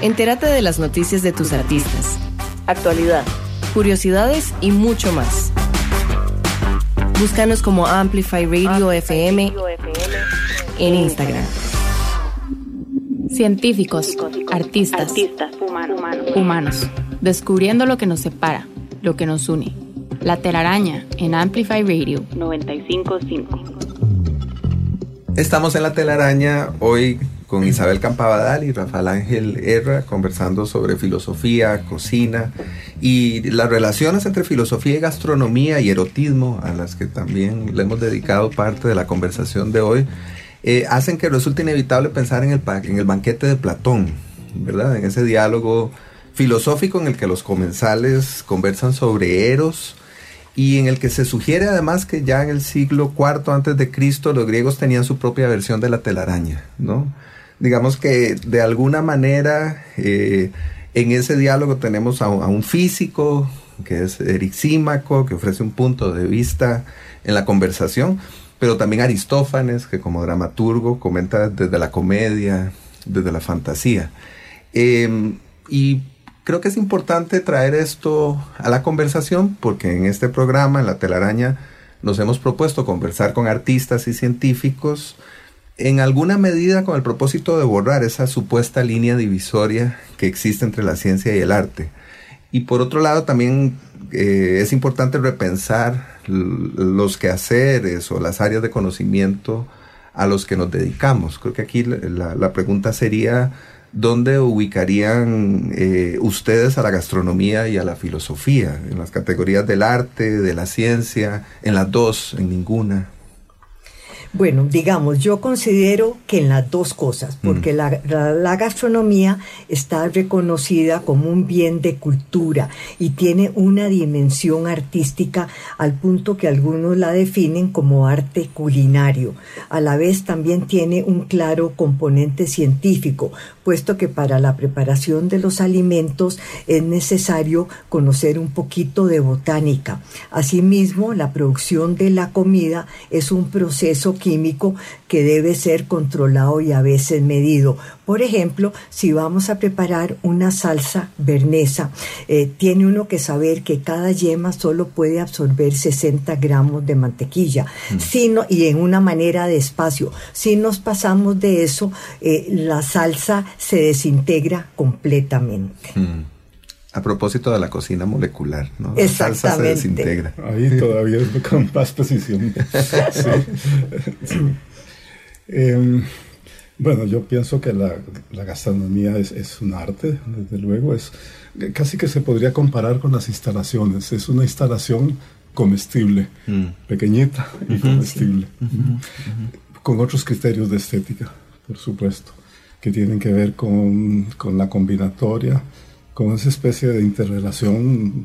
Speaker 8: Entérate de las noticias de tus artistas. Actualidad curiosidades y mucho más. Búscanos como Amplify Radio FM en Instagram.
Speaker 4: Científicos, artistas, humanos, descubriendo lo que nos separa, lo que nos une. La telaraña en Amplify Radio 955.
Speaker 1: Estamos en la telaraña hoy con Isabel Campabadal y Rafael Ángel Herra conversando sobre filosofía, cocina y las relaciones entre filosofía y gastronomía y erotismo, a las que también le hemos dedicado parte de la conversación de hoy, eh, hacen que resulte inevitable pensar en el, en el banquete de Platón, ¿verdad? En ese diálogo filosófico en el que los comensales conversan sobre Eros y en el que se sugiere además que ya en el siglo IV antes de Cristo los griegos tenían su propia versión de la telaraña, ¿no? Digamos que de alguna manera eh, en ese diálogo tenemos a, un físico que es Erixímaco, que ofrece un punto de vista en la conversación, pero también Aristófanes, que como dramaturgo comenta desde la comedia, desde la fantasía. Em, y creo que es importante traer esto a la conversación porque en este programa, en La telaraña, nos hemos propuesto conversar con artistas y científicos en alguna medida con el propósito de borrar esa supuesta línea divisoria que existe entre la ciencia y el arte. Y por otro lado también eh, es importante repensar los quehaceres o las áreas de conocimiento a los que nos dedicamos. Creo que aquí la pregunta sería ¿dónde ubicarían eh, ustedes a la gastronomía y a la filosofía? ¿En las categorías del arte, de la ciencia? ¿En las dos? ¿En ninguna?
Speaker 2: Bueno, digamos, yo considero que en las dos cosas, porque mm. la, gastronomía está reconocida como un bien de cultura y tiene una dimensión artística al punto que algunos la definen como arte culinario. A la vez también tiene un claro componente científico, puesto que para la preparación de los alimentos es necesario conocer un poquito de botánica. Asimismo, la producción de la comida es un proceso químico que debe ser controlado y a veces medido. Por ejemplo, si vamos a preparar una salsa bernesa, eh, tiene uno que saber que cada yema solo puede absorber 60 gramos de mantequilla mm. y en una manera de espacio. Si nos pasamos de eso, eh, la salsa se desintegra completamente.
Speaker 1: Mm. A propósito de la cocina molecular, ¿no? La salsa se desintegra.
Speaker 3: Ahí todavía es con más precisión. Em, bueno, yo pienso que la, gastronomía es, un arte, desde luego. Es, casi que se podría comparar con las instalaciones. Es una instalación comestible, mm. pequeñita y comestible, con otros criterios de estética, por supuesto, que tienen que ver con, con la combinatoria, con esa especie de interrelación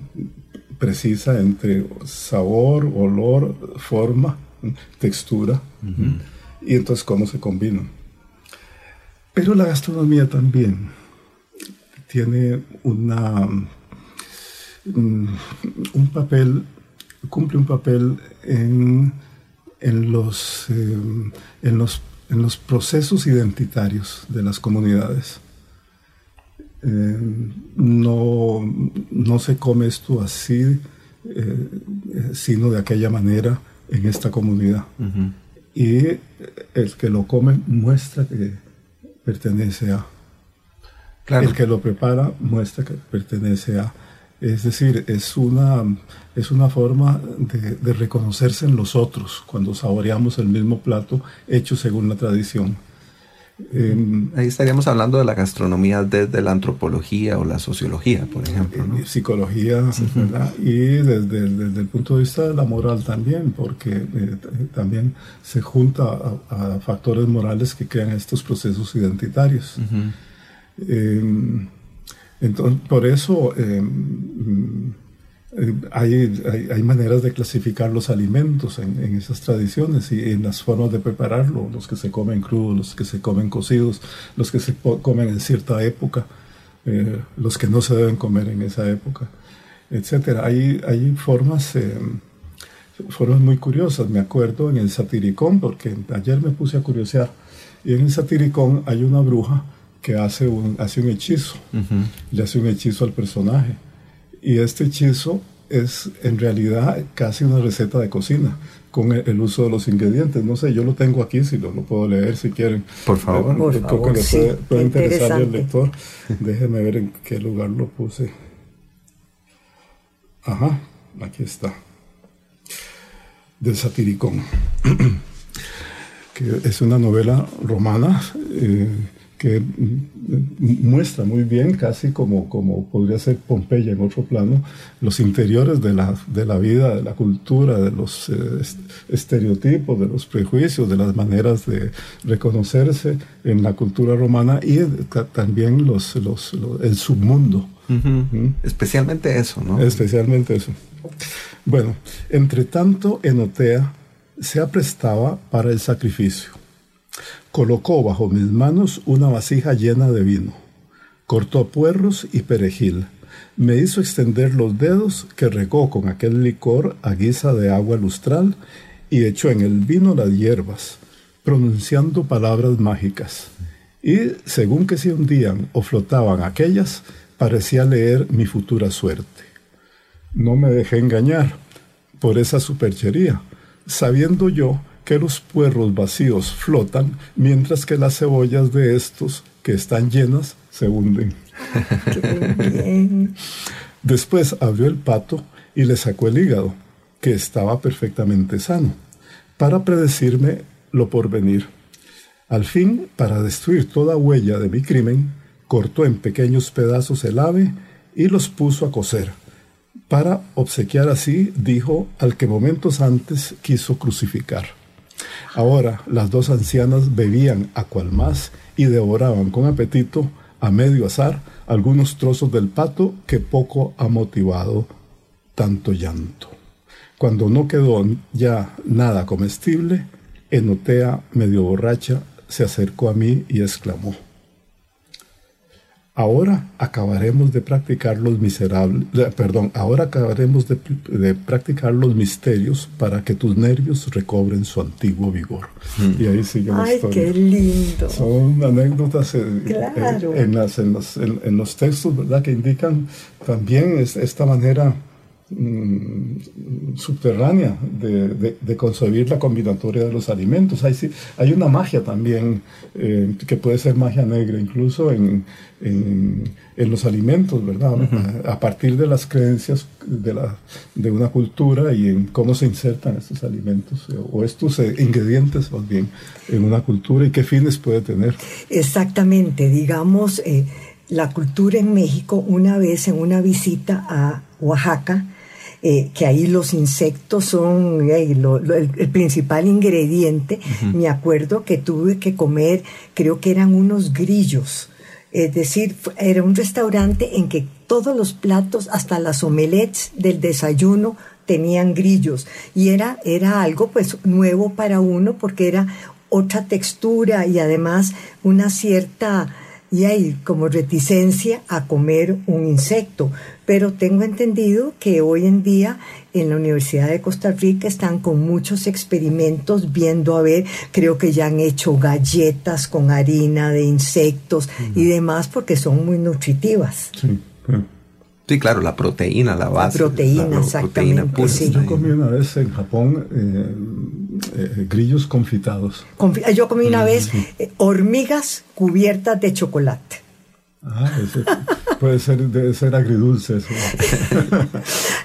Speaker 3: precisa entre sabor, olor, forma, textura, y entonces cómo se combinan. Pero la gastronomía también tiene una, mm, un papel, cumple un papel en, en los, eh, en, los, en los procesos identitarios de las comunidades. Eh, no, no se come esto así, eh, sino de aquella manera en esta comunidad. Y el que lo come muestra que pertenece a. El que lo prepara muestra que pertenece a. Es decir, es una, es una forma de, de reconocerse en los otros cuando saboreamos el mismo plato hecho según la tradición.
Speaker 1: Em, Ahí estaríamos hablando de la gastronomía desde la antropología o la sociología, por ejemplo.
Speaker 3: ¿no? Psicología, ¿verdad? Y desde, el punto de vista de la moral también, porque eh, también se junta a, factores morales que crean estos procesos identitarios. Em, entonces, por eso eh, hay, hay, maneras de clasificar los alimentos en, esas tradiciones y en las formas de prepararlo, los que se comen crudos, los que se comen cocidos, los que se comen en cierta época, eh, los que no se deben comer en esa época, etc. Hay, hay formas, eh, formas muy curiosas, me acuerdo en el satiricón, porque ayer me puse a curiosear, y en el satiricón hay una bruja que hace un, hace un hechizo, le hace un hechizo al personaje y este hechizo es en realidad casi una receta de cocina con el, uso de los ingredientes. No sé, yo lo tengo aquí, si lo, lo puedo leer si quieren.
Speaker 1: Por favor. Por
Speaker 3: Creo que le puede, interesar al lector. Déjeme ver en qué lugar lo puse. Ajá, aquí está. Del Satiricón, que es una novela romana. Eh, que muestra muy bien, casi como, como podría ser Pompeya en otro plano, los interiores de la, de la vida, de la cultura, de los eh, estereotipos, de los prejuicios, de las maneras de reconocerse en la cultura romana y también los, los, el submundo
Speaker 1: ¿Mm? Especialmente eso, ¿no?
Speaker 3: Especialmente eso. Bueno, entre tanto, Enotea se aprestaba para el sacrificio. Colocó bajo mis manos una vasija llena de vino. Cortó puerros y perejil. Me hizo extender los dedos que regó con aquel licor a guisa de agua lustral y echó en el vino las hierbas, pronunciando palabras mágicas. Y según que se hundían o flotaban aquellas, parecía leer mi futura suerte. No me dejé engañar por esa superchería, sabiendo yo que los puerros vacíos flotan, mientras que las cebollas de estos, que están llenas, se hunden. Después abrió el pato y le sacó el hígado, que estaba perfectamente sano, para predecirme lo por venir. Al fin, para destruir toda huella de mi crimen, cortó en pequeños pedazos el ave y los puso a cocer. Para obsequiar así, dijo al que momentos antes quiso crucificar. Ahora las dos ancianas bebían a cual más y devoraban con apetito, a medio azar, algunos trozos del pato que poco ha motivado tanto llanto. Cuando no quedó ya nada comestible, Enotea, medio borracha, se acercó a mí y exclamó, Ahora acabaremos de practicar los miserables, perdón, ahora acabaremos de, practicar los misterios para que tus nervios recobren su antiguo vigor.
Speaker 2: Mm. Y ahí sigue la Ay, qué lindo.
Speaker 3: Son anécdotas eh, eh, en, las, en, los, en, los, textos, ¿verdad? Que indican también esta manera Mm, subterránea de, concebir la combinatoria de los alimentos. Hay, hay una magia también, eh, que puede ser magia negra, incluso en, los alimentos, ¿verdad? a, partir de las creencias de, la, de una cultura y en cómo se insertan estos alimentos eh, o estos eh, ingredientes, más bien, en una cultura y qué fines puede tener.
Speaker 2: Exactamente, digamos, la cultura en México, una vez en una visita a Oaxaca, eh, que ahí los insectos son el, principal ingrediente. Me acuerdo que tuve que comer, creo que eran unos grillos. Es decir, era un restaurante en que todos los platos, hasta las omelets del desayuno, tenían grillos. Y era, era algo pues nuevo para uno porque era otra textura y además una cierta y hay como reticencia a comer un insecto. Pero tengo entendido que hoy en día en la Universidad de Costa Rica están con muchos experimentos viendo a ver, creo que ya han hecho galletas con harina de insectos y demás porque son muy nutritivas.
Speaker 1: Sí, Sí, claro, la proteína, la base.
Speaker 2: La proteína, exactamente. sí.
Speaker 3: Yo comí una vez en Japón eh, eh, grillos confitados.
Speaker 2: yo comí una vez eh, hormigas cubiertas de chocolate.
Speaker 3: Ah, puede ser, debe ser agridulce eso.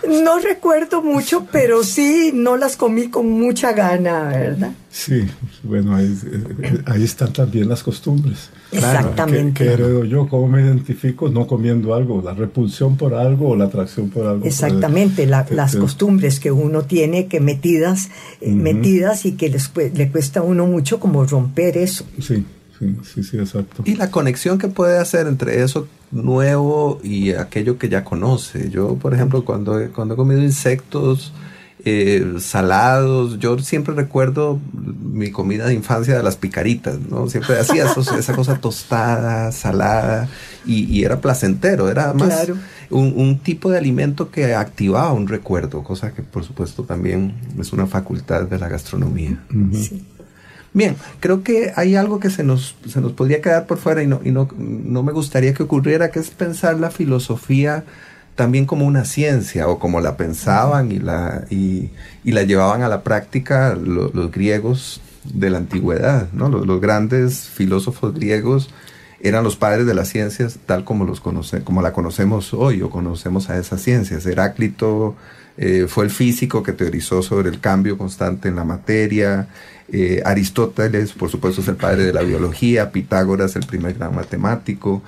Speaker 2: no recuerdo mucho, pero sí, no las comí con mucha gana, ¿verdad?
Speaker 3: Sí, bueno, ahí, están también las costumbres.
Speaker 2: Exactamente.
Speaker 3: ¿Qué, heredo yo? ¿Cómo me identifico no comiendo algo? ¿La repulsión por algo o la atracción por algo?
Speaker 2: Exactamente, las costumbres que uno tiene que metidas, eh, metidas y que les, le cuesta a uno mucho como romper eso.
Speaker 3: Sí. Sí, sí, exacto.
Speaker 1: Y la conexión que puede hacer entre eso nuevo y aquello que ya conoce. Yo, por ejemplo, cuando, cuando he comido insectos eh, salados, yo siempre recuerdo mi comida de infancia de las picaritas, ¿no? Siempre hacía esa cosa tostada, salada, y, era placentero, era más un, tipo de alimento que activaba un recuerdo, cosa que por supuesto también es una facultad de la gastronomía. sí. Bien, creo que hay algo que se nos, se nos podría quedar por fuera y, no, y no, no me gustaría que ocurriera, que es pensar la filosofía también como una ciencia o como la pensaban y la, y, la llevaban a la práctica los griegos de la antigüedad. ¿no? Los, grandes filósofos griegos eran los padres de las ciencias tal como, los conoce, como la conocemos hoy o conocemos a esas ciencias. Heráclito eh, fue el físico que teorizó sobre el cambio constante en la materia. Eh, Aristóteles, por supuesto, es el padre de la biología, Pitágoras, el primer gran matemático.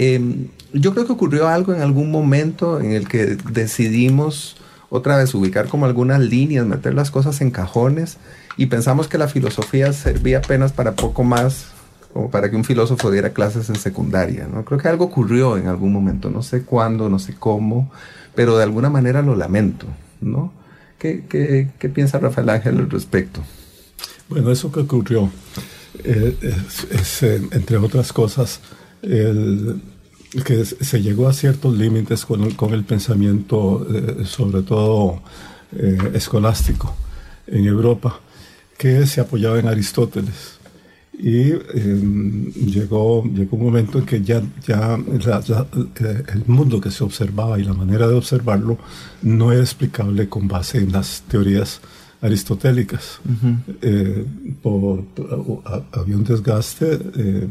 Speaker 1: Em, yo creo que ocurrió algo en algún momento en el que decidimos otra vez ubicar como algunas líneas, meter las cosas en cajones y pensamos que la filosofía servía apenas para poco más como para que un filósofo diera clases en secundaria. ¿no? Creo que algo ocurrió en algún momento, no sé cuándo, no sé cómo, pero de alguna manera lo lamento. ¿no? ¿Qué, qué, qué piensa Rafael Ángel al respecto?
Speaker 3: Bueno, eso que ocurrió eh, es, eh, entre otras cosas, el, que se llegó a ciertos límites con el, con el pensamiento, eh, sobre todo escolástico, en Europa, que se apoyaba en Aristóteles y em, llegó, llegó un momento en que ya, ya el mundo que se observaba y la manera de observarlo no era explicable con base en las teorías aristotélicas. Eh, por, había un desgaste, eh,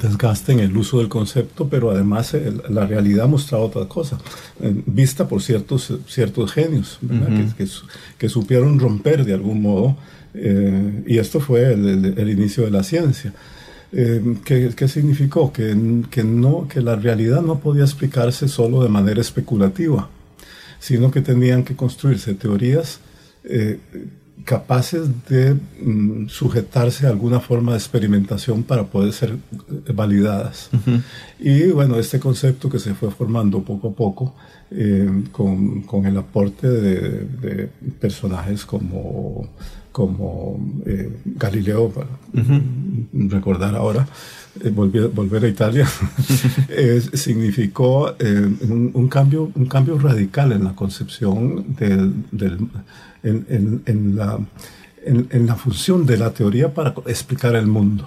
Speaker 3: desgaste en el uso del concepto, pero además la realidad mostraba otra cosa, vista por ciertos, ciertos genios que, que, supieron romper de algún modo eh, y esto fue el, inicio de la ciencia. Eh, ¿qué, significó? Que, que, no, que la realidad no podía explicarse solo de manera especulativa, sino que tenían que construirse teorías eh, capaces de mm, sujetarse a alguna forma de experimentación para poder ser validadas. Y bueno, este concepto que se fue formando poco a poco, con, con, el aporte de, de personajes como como eh, Galileo, para recordar ahora, eh, volver, volver, a Italia, significó eh, un, cambio, un cambio radical en la concepción del, en, en, la, en, la función de la teoría para explicar el mundo.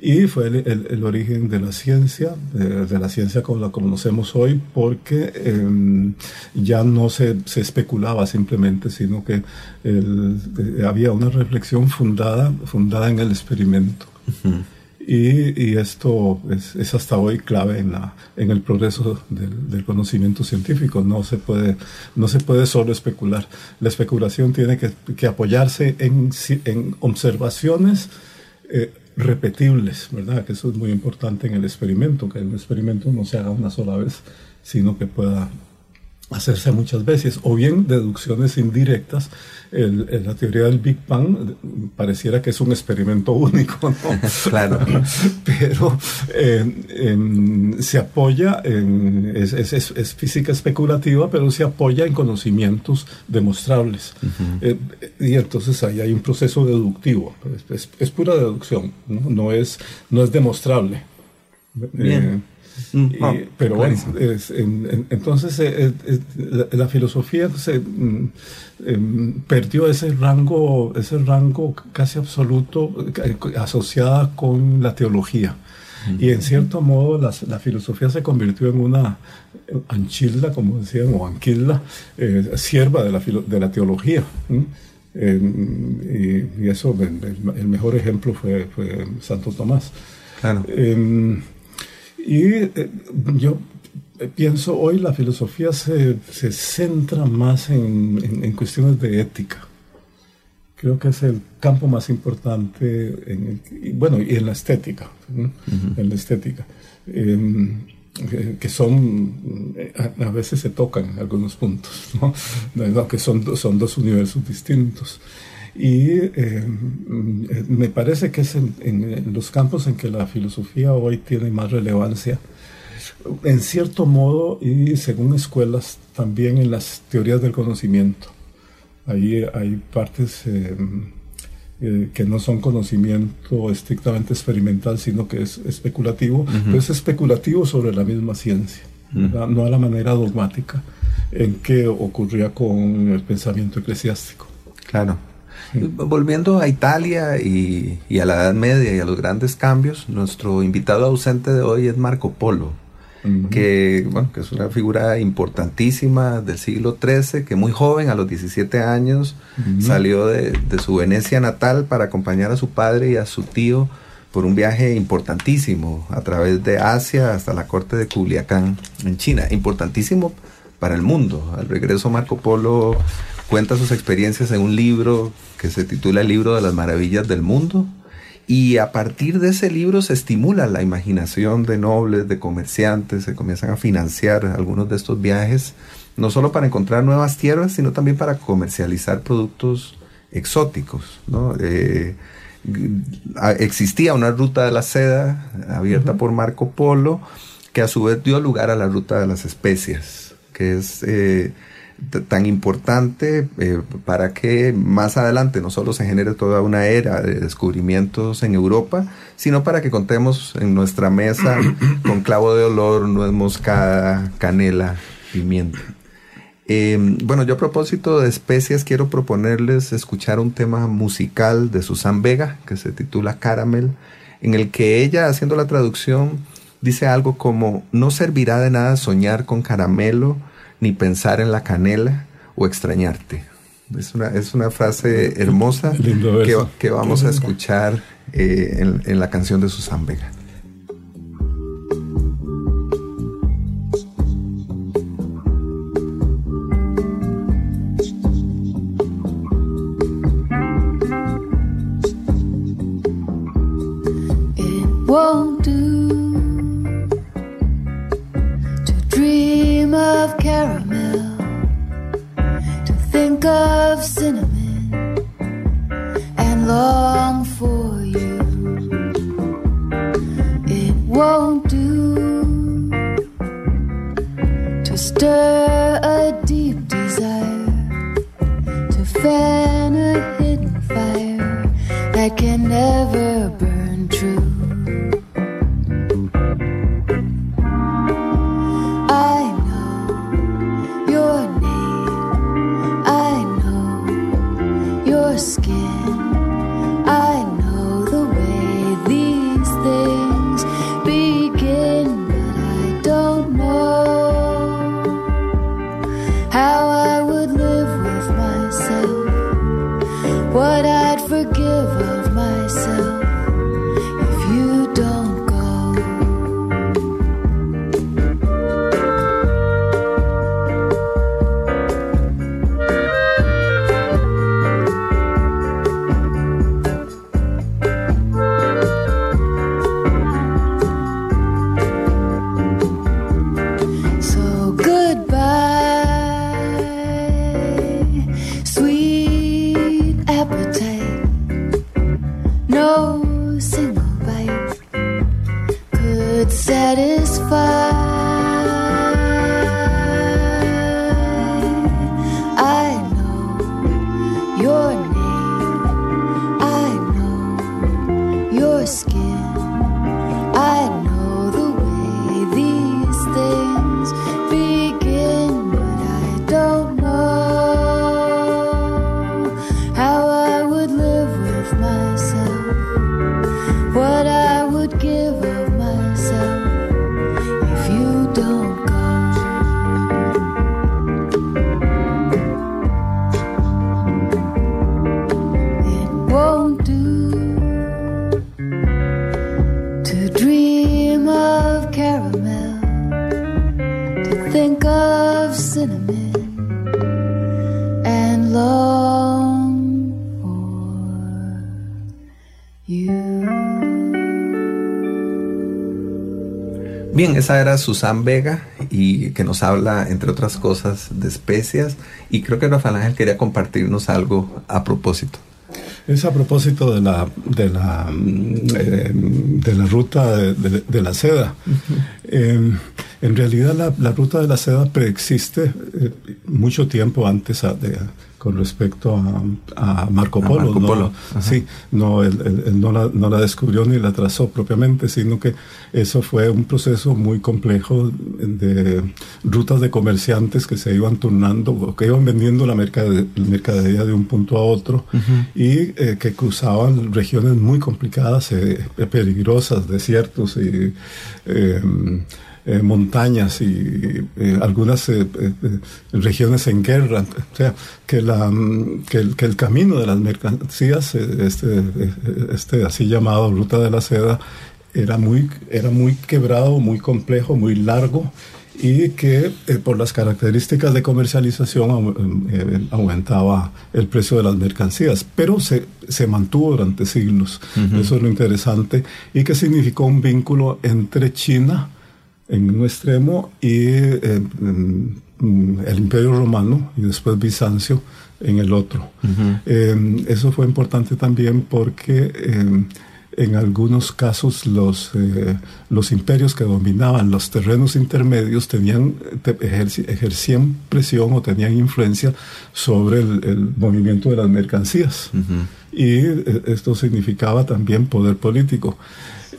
Speaker 3: Y fue el, el, origen de la ciencia, de, la ciencia como la conocemos hoy, porque em, ya no se, se, especulaba simplemente, sino que eh, había una reflexión fundada, fundada en el experimento. y, y, esto es, es, hasta hoy clave en, la, en el progreso del, del, conocimiento científico. No se, puede, no se puede solo especular. La especulación tiene que, que apoyarse en, en observaciones. Eh, repetibles, ¿verdad? Que eso es muy importante en el experimento, que el experimento no se haga una sola vez, sino que pueda hacerse muchas veces, o bien deducciones indirectas. El, la teoría del Big Bang pareciera que es un experimento único, ¿no?
Speaker 1: claro.
Speaker 3: Pero eh, se apoya en, es, es, es, física especulativa, pero se apoya en conocimientos demostrables. Eh, y entonces ahí hay un proceso deductivo, es, pura deducción, ¿no? No, es, no es demostrable.
Speaker 1: Bien. Eh,
Speaker 3: Mm. Ah, pero bueno, entonces eh, eh, la, filosofía se, mm, em, perdió ese rango, ese rango casi absoluto eh, asociada con la teología. Y en cierto modo la, filosofía se convirtió en una anchilda, como decían, o anquilda, sierva de la, de la teología. Em, y, eso, el, mejor ejemplo fue, fue Santo Tomás.
Speaker 1: Claro.
Speaker 3: Em, y eh, yo pienso hoy la filosofía se, se centra más en, en, cuestiones de ética. Creo que es el campo más importante, en y bueno, y en la estética, en la estética, em, que son, a, veces se tocan en algunos puntos, ¿no? que son, son dos universos distintos. Y em, me parece que es en, los campos en que la filosofía hoy tiene más relevancia, en cierto modo y según escuelas, también en las teorías del conocimiento. Ahí hay partes em, eh, que no son conocimiento estrictamente experimental, sino que es especulativo, pero es especulativo sobre la misma ciencia, no a la manera dogmática en que ocurría con el pensamiento eclesiástico.
Speaker 1: Claro. Volviendo a Italia y, a la Edad Media y a los grandes cambios, nuestro invitado ausente de hoy es Marco Polo, que, bueno, que es una figura importantísima del siglo XIII, que muy joven, a los 17 años, salió de, su Venecia natal para acompañar a su padre y a su tío por un viaje importantísimo a través de Asia hasta la corte de Culiacán en China. Importantísimo para el mundo. Al regreso Marco Polo cuenta sus experiencias en un libro que se titula El libro de las maravillas del mundo. Y a partir de ese libro se estimula la imaginación de nobles, de comerciantes, se comienzan a financiar algunos de estos viajes, no solo para encontrar nuevas tierras, sino también para comercializar productos exóticos. ¿no? Eh,
Speaker 11: existía una ruta de la seda abierta por Marco Polo, que a su vez dio lugar a la ruta de las especias, que es eh, tan importante eh, para que más adelante no solo se genere toda una era de descubrimientos en Europa, sino para que contemos en nuestra mesa con clavo de olor, nuez moscada, canela, pimienta. Em, bueno, yo a propósito de especias quiero proponerles escuchar un tema musical de Susan Vega que se titula Caramel, en el que ella, haciendo la traducción, dice algo como, no servirá de nada soñar con caramelo, ni pensar en la canela o extrañarte. Es una, es una frase hermosa que, que, vamos a escuchar eh, en, en la canción de Susan Vega. Bien, esa era Susan Vega y que nos habla, entre otras cosas, de especias. Y creo que Rafael Ángel quería compartirnos algo a propósito.
Speaker 3: Es a propósito de la, de la, eh, de la ruta de, la seda. Eh, en realidad la, la, ruta de la seda preexiste eh, mucho tiempo antes de, con respecto a, Marco Polo. no, sí, no, él, no, la, no, la, descubrió ni la trazó propiamente, sino que eso fue un proceso muy complejo de rutas de comerciantes que se iban turnando, que iban vendiendo la mercadería de un punto a otro y eh, que cruzaban regiones muy complicadas, eh, peligrosas, desiertos y... Eh, eh, montañas y eh, algunas eh, regiones en guerra. O sea, que, la, mm, que, el, que el camino de las mercancías, este, este así llamado Ruta de la Seda, era muy, era muy quebrado, muy complejo, muy largo y que por las características de comercialización aumentaba el precio de las mercancías, pero se, se mantuvo durante siglos. Eso es lo interesante y que significó un vínculo entre China, en un extremo y eh, el Imperio Romano y después Bizancio en el otro. Eh, eso fue importante también porque eh, en algunos casos los, los imperios que dominaban los terrenos intermedios tenían, ejercían presión o tenían influencia sobre el, movimiento de las mercancías. Y esto significaba también poder político.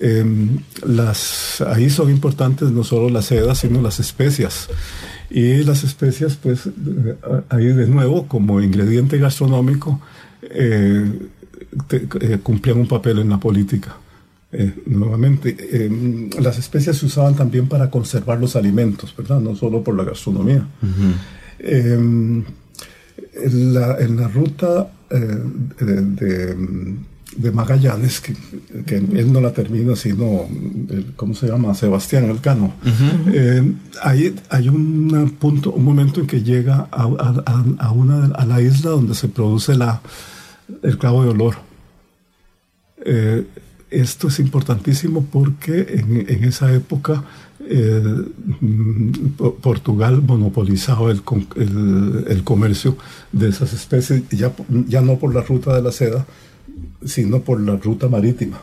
Speaker 3: Em, las, ahí son importantes no solo las sedas, sino las especias. Y las especias, pues, eh, ahí de nuevo, como ingrediente gastronómico, eh, cumplían un papel en la política. Eh, nuevamente, eh, las especias se usaban también para conservar los alimentos, ¿verdad? No solo por la gastronomía. en, la, ruta de, de, Magallanes, que, él no la termina, sino, ¿cómo se llama? Sebastián Elcano. ahí hay un punto, un momento en que llega a, a, una, a la isla donde se produce la, el clavo de olor. Eh, esto es importantísimo porque en, esa época eh, Portugal monopolizaba el, el, comercio de esas especies, ya, ya no por la ruta de la seda, sino por la ruta marítima.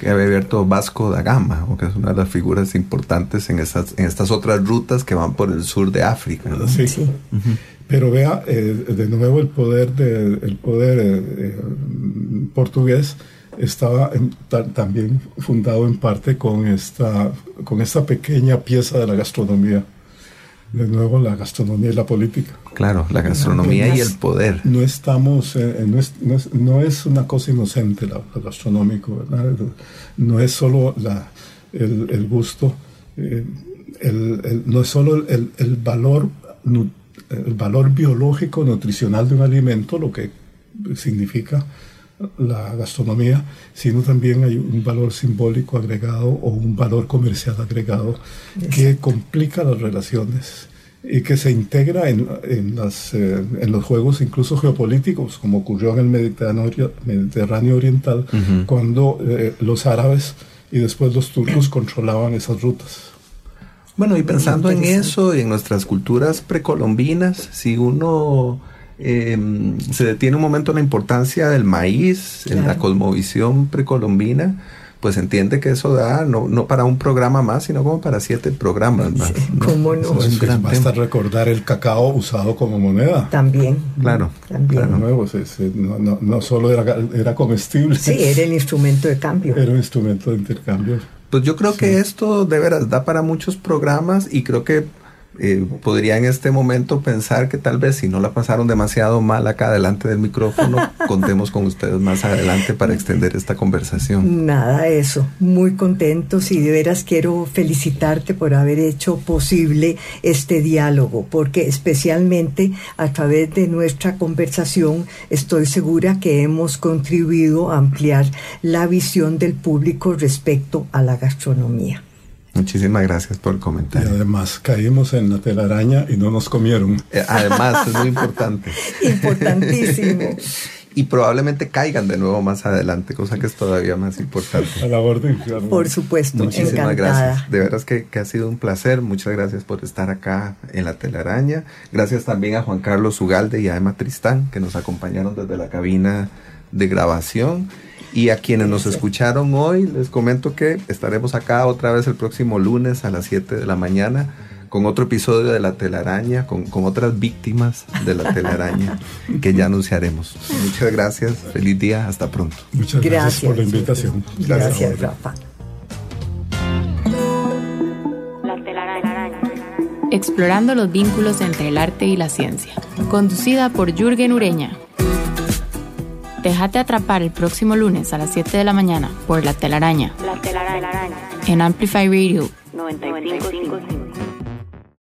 Speaker 1: Que había abierto Vasco da Gama, que es una de las figuras importantes en, esas, en estas otras rutas que van por el sur de África.
Speaker 3: Sí. Pero vea, eh, de nuevo el poder, de, el poder eh, eh, portugués estaba también fundado en parte con esta, con esta pequeña pieza de la gastronomía. De nuevo, la gastronomía y la política.
Speaker 1: Claro, la gastronomía y el poder.
Speaker 3: No estamos, no, es, no, es, una cosa inocente lo, gastronómico, ¿verdad? No es solo la, el, gusto, el, no es solo el, el valor el valor biológico nutricional de un alimento, lo que significa la gastronomía, sino también hay un valor simbólico agregado o un valor comercial agregado que complica las relaciones y que se integra en, en, las, eh, en los juegos incluso geopolíticos, como ocurrió en el Mediterráneo, Mediterráneo Oriental, cuando eh, los árabes y después los turcos controlaban esas rutas.
Speaker 1: Bueno, y pensando en eso y en nuestras culturas precolombinas, si uno em, se detiene un momento en la importancia del maíz, en la cosmovisión precolombina, pues entiende que eso da no, no para un programa más, sino como para siete programas más.
Speaker 2: ¿Cómo no?
Speaker 3: Es basta recordar el cacao usado como moneda.
Speaker 2: También.
Speaker 1: Claro.
Speaker 2: También.
Speaker 3: Nuevo, no, no, no, solo era, era comestible.
Speaker 2: Sí, era el instrumento de cambio.
Speaker 3: Era un instrumento de intercambio.
Speaker 1: Pues yo creo que esto de veras da para muchos programas y creo que eh, podría en este momento pensar que tal vez si no la pasaron demasiado mal acá delante del micrófono, contemos con ustedes más adelante para extender esta conversación.
Speaker 2: Nada, eso. Muy contentos y de veras quiero felicitarte por haber hecho posible este diálogo, porque especialmente a través de nuestra conversación estoy segura que hemos contribuido a ampliar la visión del público respecto a la gastronomía.
Speaker 1: Muchísimas gracias por el comentario.
Speaker 3: Y además caímos en la telaraña y no nos comieron.
Speaker 1: Eh, además, es muy importante.
Speaker 2: Importantísimo.
Speaker 1: y probablemente caigan de nuevo más adelante, cosa que es todavía más importante.
Speaker 3: A la orden.
Speaker 2: Por supuesto.
Speaker 1: Muchísimas gracias. De veras que, que, ha sido un placer. Muchas gracias por estar acá en la telaraña. Gracias también a Juan Carlos Ugalde y a Emma Tristán, que nos acompañaron desde la cabina de grabación. Y a quienes nos escucharon hoy, les comento que estaremos acá otra vez el próximo lunes a las 7 de la mañana con otro episodio de La Telaraña, con, con otras víctimas de La Telaraña que ya anunciaremos. Muchas gracias, feliz día, hasta pronto.
Speaker 3: Muchas gracias, por la invitación.
Speaker 2: Gracias, Rafa.
Speaker 4: Explorando los vínculos entre el arte y la ciencia. Conducida por Jürgen Ureña. Déjate atrapar el próximo lunes a las 7 de la mañana por La Telaraña. La Telaraña. En Amplify Radio 95.5.